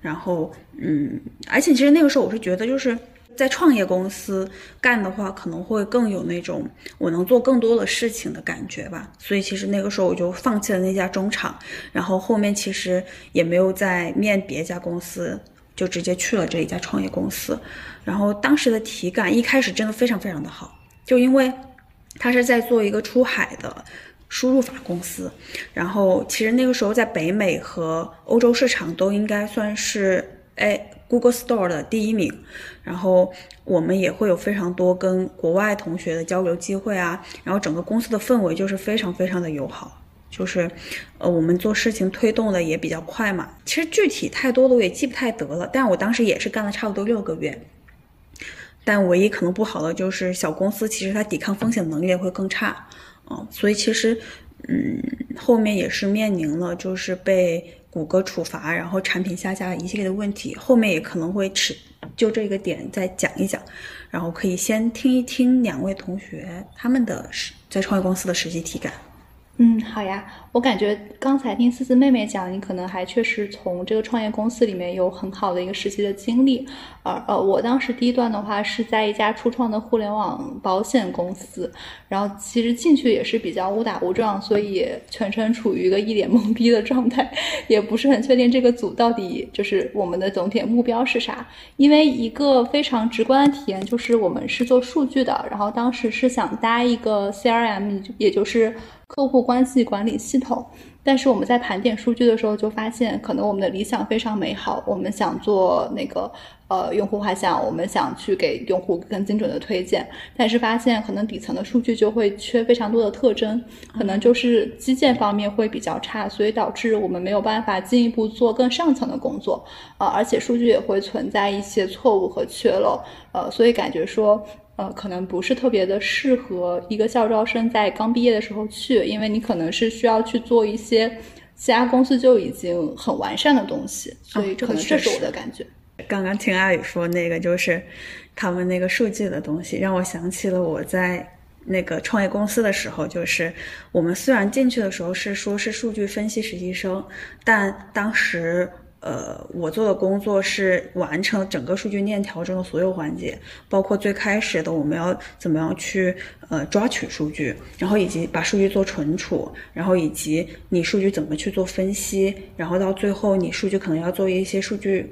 然后嗯，而且其实那个时候我是觉得就是。在创业公司干的话，可能会更有那种我能做更多的事情的感觉吧。所以其实那个时候我就放弃了那家中厂，然后后面其实也没有再面别家公司，就直接去了这一家创业公司。然后当时的体感一开始真的非常非常的好，就因为他是在做一个出海的输入法公司，然后其实那个时候在北美和欧洲市场都应该算是哎。Google Store 的第一名，然后我们也会有非常多跟国外同学的交流机会啊，然后整个公司的氛围就是非常非常的友好，就是，呃，我们做事情推动的也比较快嘛。其实具体太多的我也记不太得了，但我当时也是干了差不多六个月，但唯一可能不好的就是小公司其实它抵抗风险能力也会更差，嗯，所以其实，嗯，后面也是面临了就是被。谷歌处罚，然后产品下架一系列的问题，后面也可能会持就这个点再讲一讲，然后可以先听一听两位同学他们的实在创业公司的实际体感。嗯，好呀。我感觉刚才听思思妹妹讲，你可能还确实从这个创业公司里面有很好的一个实习的经历。而呃，我当时第一段的话是在一家初创的互联网保险公司，然后其实进去也是比较误打误撞，所以全程处于一个一脸懵逼的状态，也不是很确定这个组到底就是我们的总体目标是啥。因为一个非常直观的体验就是我们是做数据的，然后当时是想搭一个 CRM，也就是客户关系管理系。头，但是我们在盘点数据的时候就发现，可能我们的理想非常美好，我们想做那个呃用户画像，我们想去给用户更精准的推荐，但是发现可能底层的数据就会缺非常多的特征，可能就是基建方面会比较差，所以导致我们没有办法进一步做更上层的工作。啊，而且数据也会存在一些错误和缺漏，呃，所以感觉说。呃，可能不是特别的适合一个校招生在刚毕业的时候去，因为你可能是需要去做一些其他公司就已经很完善的东西，所以可能这是我的感觉。刚刚听阿宇说那个就是他们那个数据的东西，让我想起了我在那个创业公司的时候，就是我们虽然进去的时候是说是数据分析实习生，但当时。呃，我做的工作是完成整个数据链条中的所有环节，包括最开始的我们要怎么样去呃抓取数据，然后以及把数据做存储，然后以及你数据怎么去做分析，然后到最后你数据可能要做一些数据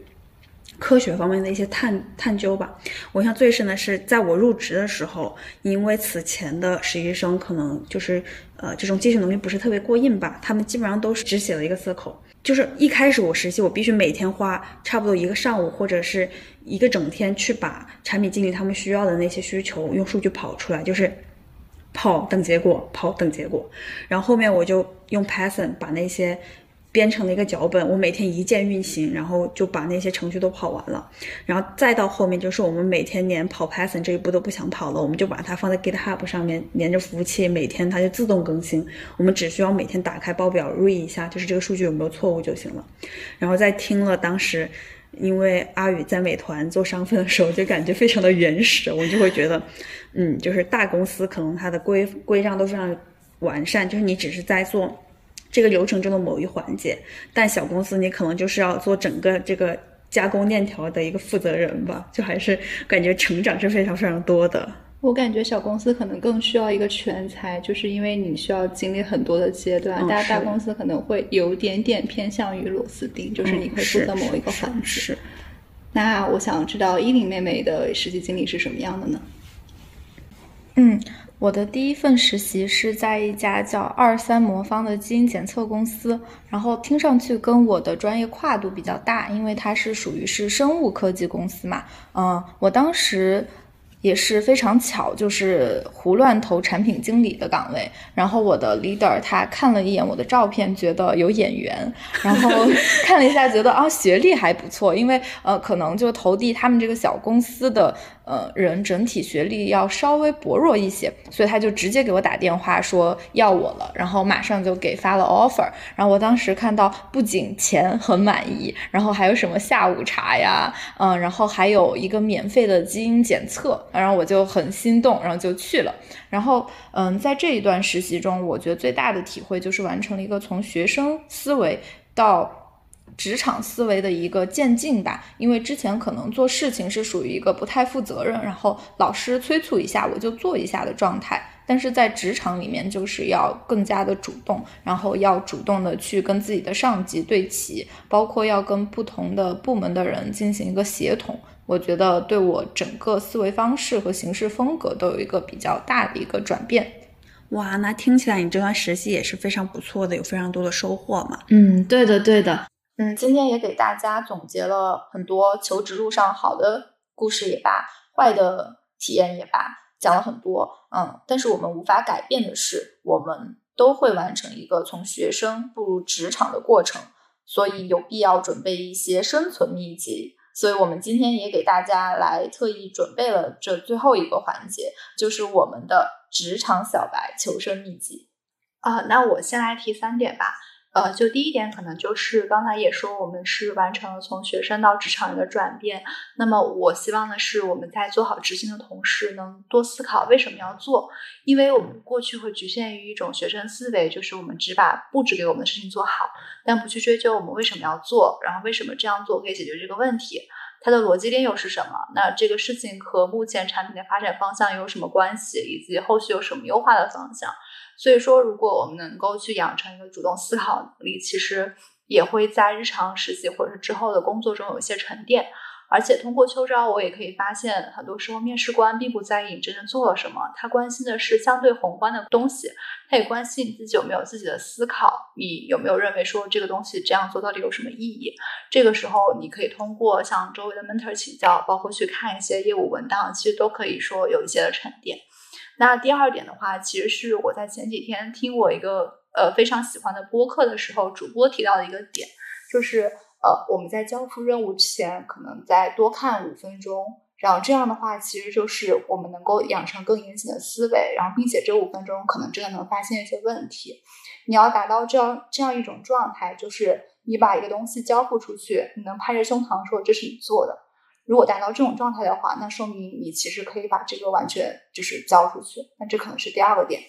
科学方面的一些探探究吧。我印象最深的是，在我入职的时候，因为此前的实习生可能就是呃这种技术能力不是特别过硬吧，他们基本上都是只写了一个 circle。就是一开始我实习，我必须每天花差不多一个上午或者是一个整天去把产品经理他们需要的那些需求用数据跑出来，就是跑等结果，跑等结果。然后后面我就用 Python 把那些。编成了一个脚本，我每天一键运行，然后就把那些程序都跑完了，然后再到后面就是我们每天连跑 Python 这一步都不想跑了，我们就把它放在 GitHub 上面连着服务器，每天它就自动更新，我们只需要每天打开报表 read 一下，就是这个数据有没有错误就行了。然后在听了当时，因为阿宇在美团做商分的时候，就感觉非常的原始，我就会觉得，嗯，就是大公司可能它的规规章都非常完善，就是你只是在做。这个流程中的某一环节，但小公司你可能就是要做整个这个加工链条的一个负责人吧，就还是感觉成长是非常非常多的。我感觉小公司可能更需要一个全才，就是因为你需要经历很多的阶段。大大公司可能会有点点偏向于螺丝钉，就是你可以负责某一个环节。是。那我想知道依林妹妹的实际经历是什么样的呢？嗯。我的第一份实习是在一家叫二三魔方的基因检测公司，然后听上去跟我的专业跨度比较大，因为它是属于是生物科技公司嘛。嗯，我当时。也是非常巧，就是胡乱投产品经理的岗位，然后我的 leader 他看了一眼我的照片，觉得有眼缘，然后 看了一下，觉得啊学历还不错，因为呃可能就投递他们这个小公司的呃人整体学历要稍微薄弱一些，所以他就直接给我打电话说要我了，然后马上就给发了 offer，然后我当时看到不仅钱很满意，然后还有什么下午茶呀，嗯，然后还有一个免费的基因检测。然后我就很心动，然后就去了。然后，嗯，在这一段实习中，我觉得最大的体会就是完成了一个从学生思维到职场思维的一个渐进吧。因为之前可能做事情是属于一个不太负责任，然后老师催促一下我就做一下的状态。但是在职场里面，就是要更加的主动，然后要主动的去跟自己的上级对齐，包括要跟不同的部门的人进行一个协同。我觉得对我整个思维方式和行事风格都有一个比较大的一个转变。哇，那听起来你这段实习也是非常不错的，有非常多的收获嘛？嗯，对的，对的。嗯，今天也给大家总结了很多求职路上好的故事也罢，坏的体验也罢，讲了很多。嗯，但是我们无法改变的是，我们都会完成一个从学生步入职场的过程，所以有必要准备一些生存秘籍。所以我们今天也给大家来特意准备了这最后一个环节，就是我们的职场小白求生秘籍。啊，那我先来提三点吧。呃，就第一点，可能就是刚才也说，我们是完成了从学生到职场人的转变。那么，我希望的是，我们在做好执行的同时，能多思考为什么要做。因为我们过去会局限于一种学生思维，就是我们只把布置给我们的事情做好，但不去追究我们为什么要做，然后为什么这样做可以解决这个问题，它的逻辑链又是什么？那这个事情和目前产品的发展方向有什么关系，以及后续有什么优化的方向？所以说，如果我们能够去养成一个主动思考能力，其实也会在日常实习或者是之后的工作中有一些沉淀。而且通过秋招，我也可以发现，很多时候面试官并不在意你真正做了什么，他关心的是相对宏观的东西，他也关心你自己有没有自己的思考，你有没有认为说这个东西这样做到底有什么意义。这个时候，你可以通过向周围的 mentor 请教，包括去看一些业务文档，其实都可以说有一些的沉淀。那第二点的话，其实是我在前几天听我一个呃非常喜欢的播客的时候，主播提到的一个点，就是呃我们在交付任务之前，可能再多看五分钟，然后这样的话，其实就是我们能够养成更严谨的思维，然后并且这五分钟可能真的能发现一些问题。你要达到这样这样一种状态，就是你把一个东西交付出去，你能拍着胸膛说这是你做的。如果达到这种状态的话，那说明你其实可以把这个完全就是交出去。那这可能是第二个点。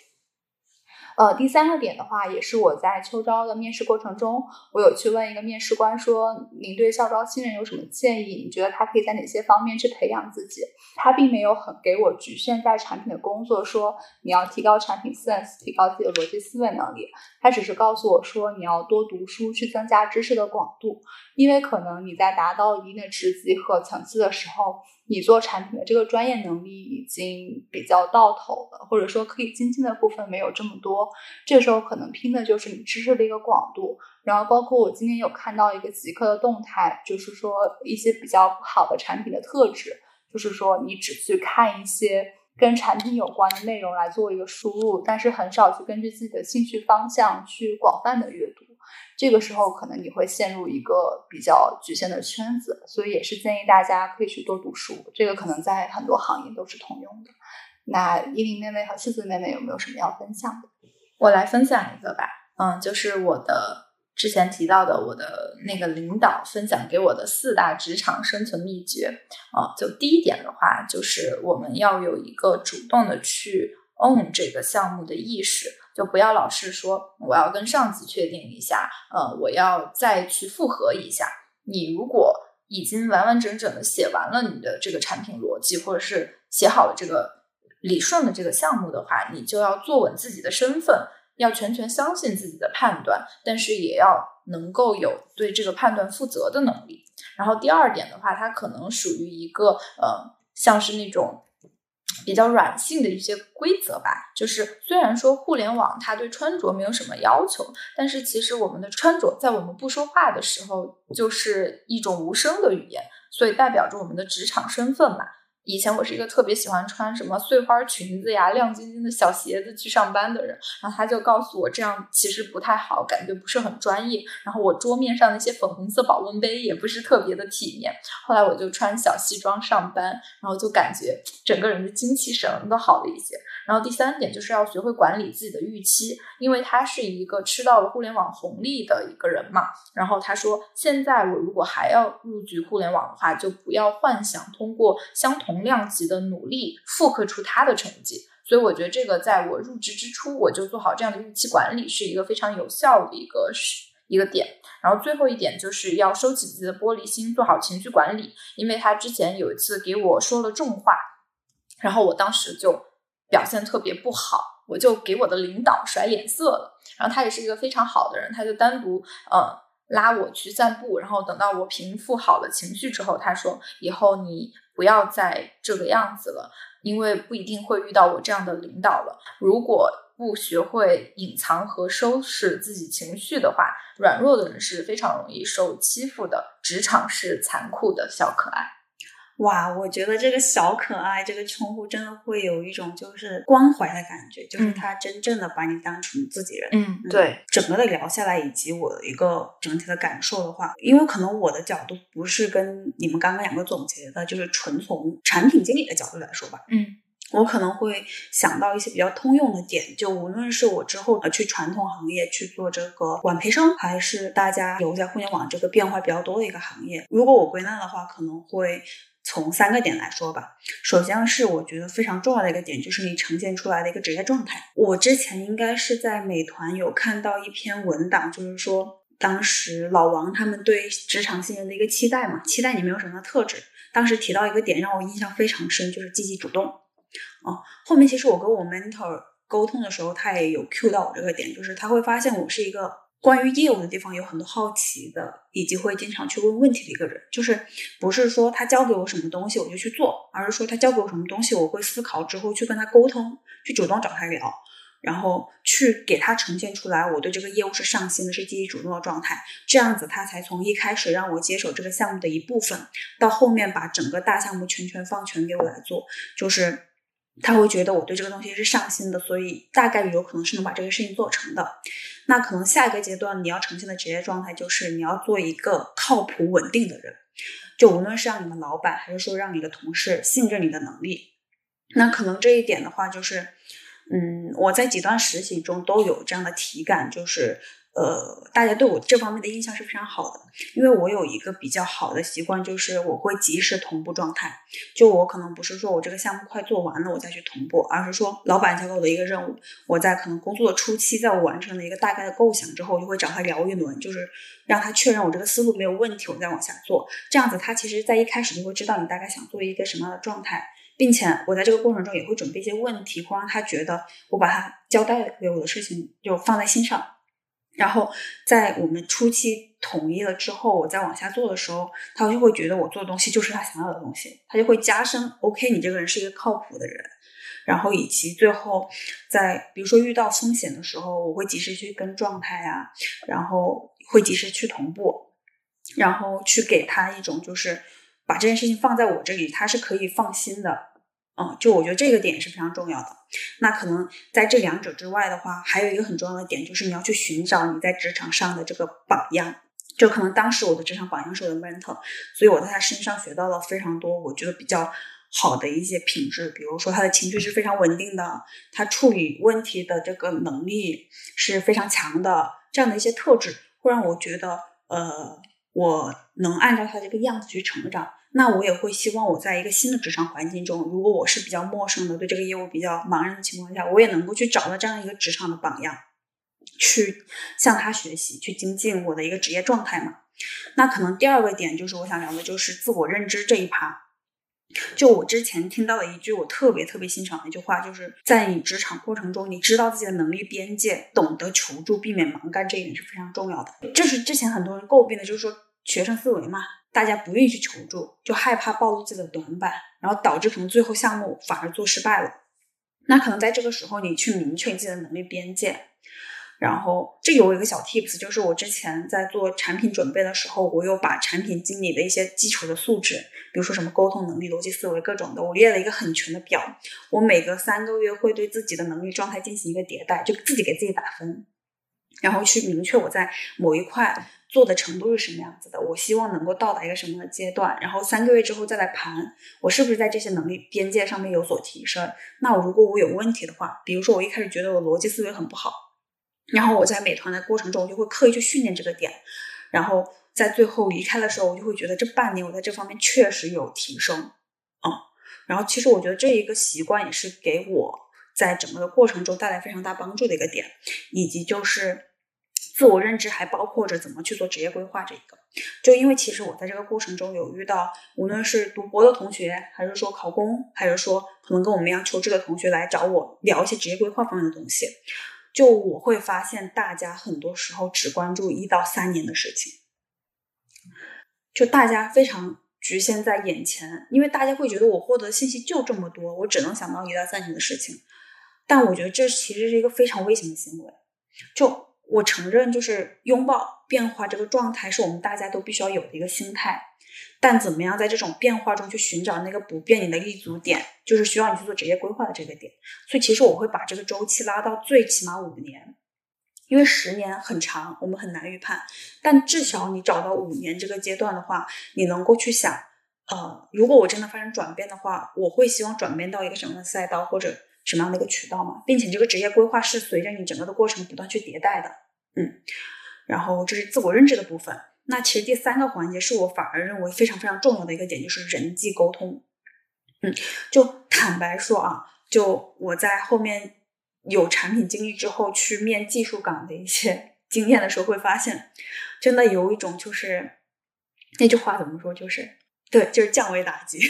呃，第三个点的话，也是我在秋招的面试过程中，我有去问一个面试官说：“您对校招新人有什么建议？你觉得他可以在哪些方面去培养自己？”他并没有很给我局限在产品的工作，说你要提高产品 sense，提高自己的逻辑思维能力。他只是告诉我说，你要多读书，去增加知识的广度，因为可能你在达到一定的职级和层次的时候。你做产品的这个专业能力已经比较到头了，或者说可以精进的部分没有这么多，这时候可能拼的就是你知识的一个广度。然后包括我今天有看到一个极客的动态，就是说一些比较不好的产品的特质，就是说你只去看一些跟产品有关的内容来做一个输入，但是很少去根据自己的兴趣方向去广泛的阅读。这个时候可能你会陷入一个比较局限的圈子，所以也是建议大家可以去多读书。这个可能在很多行业都是通用的。那依林妹妹和柿子妹妹有没有什么要分享的？我来分享一个吧。嗯，就是我的之前提到的，我的那个领导分享给我的四大职场生存秘诀。啊，就第一点的话，就是我们要有一个主动的去 own 这个项目的意识。就不要老是说我要跟上级确定一下，呃，我要再去复核一下。你如果已经完完整整的写完了你的这个产品逻辑，或者是写好了这个理顺的这个项目的话，你就要坐稳自己的身份，要全权相信自己的判断，但是也要能够有对这个判断负责的能力。然后第二点的话，它可能属于一个呃，像是那种。比较软性的一些规则吧，就是虽然说互联网它对穿着没有什么要求，但是其实我们的穿着在我们不说话的时候就是一种无声的语言，所以代表着我们的职场身份嘛。以前我是一个特别喜欢穿什么碎花裙子呀、亮晶晶的小鞋子去上班的人，然后他就告诉我这样其实不太好，感觉不是很专业。然后我桌面上那些粉红色保温杯也不是特别的体面。后来我就穿小西装上班，然后就感觉整个人的精气神都好了一些。然后第三点就是要学会管理自己的预期，因为他是一个吃到了互联网红利的一个人嘛。然后他说，现在我如果还要入局互联网的话，就不要幻想通过相同量级的努力复刻出他的成绩。所以我觉得这个在我入职之初，我就做好这样的预期管理，是一个非常有效的一个一个点。然后最后一点就是要收起自己的玻璃心，做好情绪管理。因为他之前有一次给我说了重话，然后我当时就。表现特别不好，我就给我的领导甩脸色了。然后他也是一个非常好的人，他就单独呃拉我去散步。然后等到我平复好了情绪之后，他说：“以后你不要再这个样子了，因为不一定会遇到我这样的领导了。如果不学会隐藏和收拾自己情绪的话，软弱的人是非常容易受欺负的。职场是残酷的，小可爱。”哇，我觉得这个小可爱这个称呼真的会有一种就是关怀的感觉，就是他真正的把你当成自己人。嗯，对。整个的聊下来，以及我的一个整体的感受的话，因为可能我的角度不是跟你们刚刚两个总结的，就是纯从产品经理的角度来说吧。嗯，我可能会想到一些比较通用的点，就无论是我之后呃去传统行业去做这个管培生，还是大家留在互联网这个变化比较多的一个行业，如果我归纳的话，可能会。从三个点来说吧，首先是我觉得非常重要的一个点，就是你呈现出来的一个职业状态。我之前应该是在美团有看到一篇文档，就是说当时老王他们对职场新人的一个期待嘛，期待你们有什么特质。当时提到一个点让我印象非常深，就是积极主动。哦，后面其实我跟我 mentor 沟通的时候，他也有 cue 到我这个点，就是他会发现我是一个。关于业务的地方有很多好奇的，以及会经常去问问题的一个人，就是不是说他教给我什么东西我就去做，而是说他教给我什么东西，我会思考之后去跟他沟通，去主动找他聊，然后去给他呈现出来我对这个业务是上心的，是积极主动的状态，这样子他才从一开始让我接手这个项目的一部分，到后面把整个大项目全权放权给我来做，就是他会觉得我对这个东西是上心的，所以大概率有可能是能把这个事情做成的。那可能下一个阶段你要呈现的职业状态就是你要做一个靠谱稳定的人，就无论是让你们老板还是说让你的同事信任你的能力，那可能这一点的话就是，嗯，我在几段实习中都有这样的体感，就是呃，大家对我这方面的印象是非常好的，因为我有一个比较好的习惯，就是我会及时同步状态。就我可能不是说我这个项目快做完了我再去同步，而是说老板交给我的一个任务，我在可能工作的初期，在我完成了一个大概的构想之后，我就会找他聊一轮，就是让他确认我这个思路没有问题，我再往下做。这样子，他其实在一开始就会知道你大概想做一个什么样的状态，并且我在这个过程中也会准备一些问题，会让他觉得我把他交代给我的事情就放在心上。然后在我们初期统一了之后，我再往下做的时候，他就会觉得我做的东西就是他想要的东西，他就会加深 OK，你这个人是一个靠谱的人。然后以及最后，在比如说遇到风险的时候，我会及时去跟状态啊，然后会及时去同步，然后去给他一种就是把这件事情放在我这里，他是可以放心的。嗯，就我觉得这个点也是非常重要的。那可能在这两者之外的话，还有一个很重要的点，就是你要去寻找你在职场上的这个榜样。就可能当时我的职场榜样是我的 mentor，所以我在他身上学到了非常多，我觉得比较好的一些品质。比如说他的情绪是非常稳定的，他处理问题的这个能力是非常强的，这样的一些特质会让我觉得，呃，我能按照他这个样子去成长。那我也会希望我在一个新的职场环境中，如果我是比较陌生的，对这个业务比较茫然的情况下，我也能够去找到这样一个职场的榜样，去向他学习，去精进我的一个职业状态嘛。那可能第二个点就是我想聊的，就是自我认知这一趴。就我之前听到的一句我特别特别欣赏的一句话，就是在你职场过程中，你知道自己的能力边界，懂得求助，避免盲干，这一点是非常重要的。这是之前很多人诟病的，就是说学生思维嘛。大家不愿意去求助，就害怕暴露自己的短板，然后导致可能最后项目反而做失败了。那可能在这个时候，你去明确自己的能力边界。然后这有一个小 tips，就是我之前在做产品准备的时候，我有把产品经理的一些基础的素质，比如说什么沟通能力、逻辑思维各种的，我列了一个很全的表。我每隔三个月会对自己的能力状态进行一个迭代，就自己给自己打分，然后去明确我在某一块。做的程度是什么样子的？我希望能够到达一个什么样的阶段？然后三个月之后再来盘，我是不是在这些能力边界上面有所提升？那我如果我有问题的话，比如说我一开始觉得我逻辑思维很不好，然后我在美团的过程中，我就会刻意去训练这个点，然后在最后离开的时候，我就会觉得这半年我在这方面确实有提升，嗯，然后其实我觉得这一个习惯也是给我在整个的过程中带来非常大帮助的一个点，以及就是。自我认知还包括着怎么去做职业规划这一个，就因为其实我在这个过程中有遇到，无论是读博的同学，还是说考公，还是说可能跟我们一样求职的同学来找我聊一些职业规划方面的东西，就我会发现大家很多时候只关注一到三年的事情，就大家非常局限在眼前，因为大家会觉得我获得信息就这么多，我只能想到一到三年的事情，但我觉得这其实是一个非常危险的行为，就。我承认，就是拥抱变化这个状态是我们大家都必须要有的一个心态。但怎么样在这种变化中去寻找那个不变你的立足点，就是需要你去做职业规划的这个点。所以其实我会把这个周期拉到最起码五年，因为十年很长，我们很难预判。但至少你找到五年这个阶段的话，你能够去想，呃，如果我真的发生转变的话，我会希望转变到一个什么样的赛道或者。什么样的一个渠道嘛，并且这个职业规划是随着你整个的过程不断去迭代的，嗯，然后这是自我认知的部分。那其实第三个环节是我反而认为非常非常重要的一个点，就是人际沟通。嗯，就坦白说啊，就我在后面有产品经历之后去面技术岗的一些 经验的时候，会发现真的有一种就是那句话怎么说，就是。对，就是降维打击，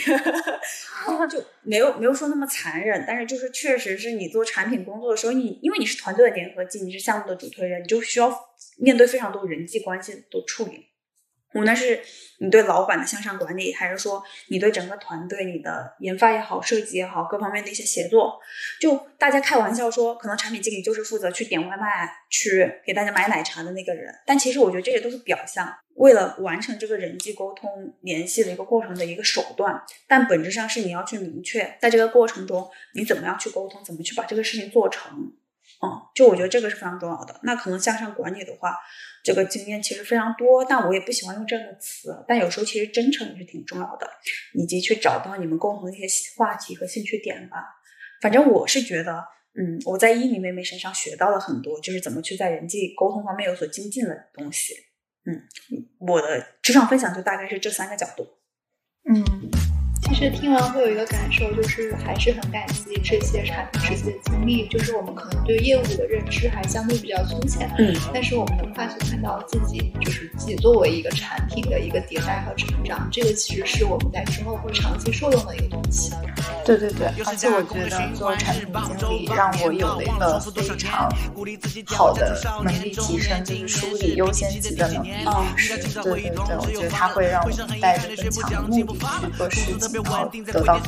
就没有没有说那么残忍，但是就是确实是你做产品工作的时候，你因为你是团队的联合剂，你是项目的主推人，你就需要面对非常多人际关系的处理。无论是你对老板的向上管理，还是说你对整个团队、你的研发也好、设计也好，各方面的一些协作，就大家开玩笑说，可能产品经理就是负责去点外卖、去给大家买奶茶的那个人，但其实我觉得这些都是表象。为了完成这个人际沟通联系的一个过程的一个手段，但本质上是你要去明确，在这个过程中你怎么样去沟通，怎么去把这个事情做成。嗯，就我觉得这个是非常重要的。那可能向上管理的话，这个经验其实非常多，但我也不喜欢用这样的词。但有时候其实真诚也是挺重要的，以及去找到你们共同的一些话题和兴趣点吧。反正我是觉得，嗯，我在依林妹妹身上学到了很多，就是怎么去在人际沟通方面有所精进的东西。嗯，我的职场分享就大概是这三个角度。嗯。其实听完会有一个感受，就是还是很感激这些产品实习的经历。就是我们可能对业务的认知还相对比较粗浅，嗯，但是我们能快速看到自己就是自己作为一个产品的一个迭代和成长。这个其实是我们在之后会长期受用的一个东西。对对对，而且我觉得做产品经理让我有了一个非常好的能力提升，就是梳理优先级的能力。哦，是，对对对，我觉得它会让我们带着更强的目的去做事情。得到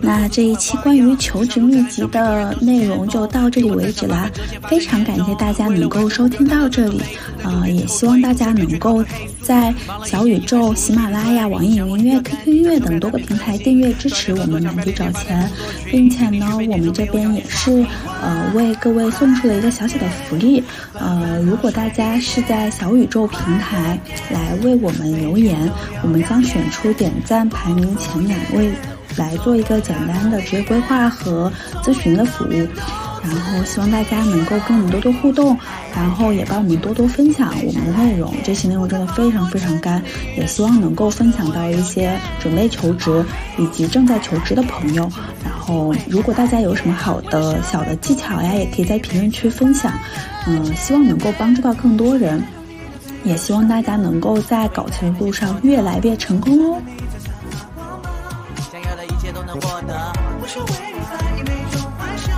那这一期关于求职秘籍的内容就到这里为止啦，非常感谢大家能够收听到这里，呃，也希望大家能够在小宇宙、喜马拉雅、网易云音乐、QQ 音乐等多个平台订阅支持我们满地找钱，并且呢，我们这边也是呃为各位送出了一个小小的福利，呃，如果大家是在小宇宙平台来为我们留言，我们将选出点赞。但排名前两位来做一个简单的职业规划和咨询的服务，然后希望大家能够跟我们多多互动，然后也帮我们多多分享我们的内容。这期内容真的非常非常干，也希望能够分享到一些准备求职以及正在求职的朋友。然后，如果大家有什么好的小的技巧呀，也可以在评论区分享。嗯，希望能够帮助到更多人，也希望大家能够在搞钱的路上越来越成功哦。获得，不是为你在意每种幻想，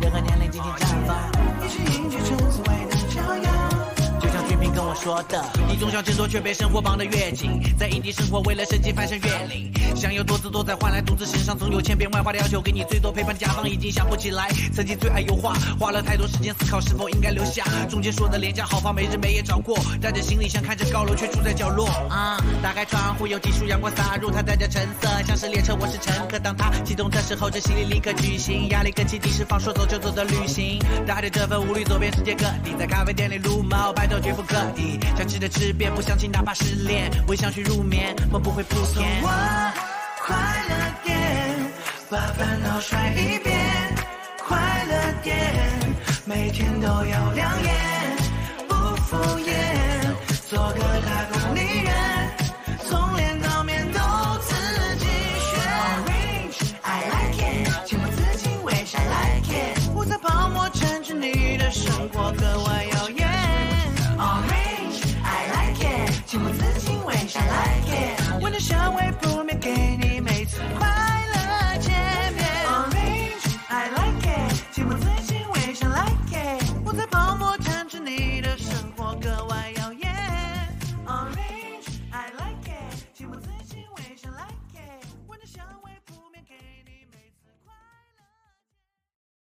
任何年龄尽情绽放，一起迎接成所谓的骄阳。就像君平跟我说的，你总想挣脱却被生活绑得越紧，在异地生活为了生计翻山越岭。想要多姿多彩，换来独自身上总有千变万化的要求，给你最多陪伴的甲方已经想不起来。曾经最爱油画，花了太多时间思考是否应该留下。中间说的廉价好房，没日没夜找过，带着行李箱看着高楼却住在角落。啊，打开窗户有几束阳光洒入，它带着橙色，像是列车，我是乘客。当它启动的时候，这行李立刻举行，压力跟气，地释放，说走就走的旅行。带着这份无力走遍世界各地，在咖啡店里撸猫，白头绝不可以。想吃的吃遍，不想起哪怕失恋，微笑去入眠，梦不会铺填。快乐点，把烦恼甩一边。快乐点，每天都要亮眼，不敷衍。做个打工女人，从脸到面都自己选。Orange I like it，情不自禁为啥 like it？我在泡沫，撑着你的生活格外。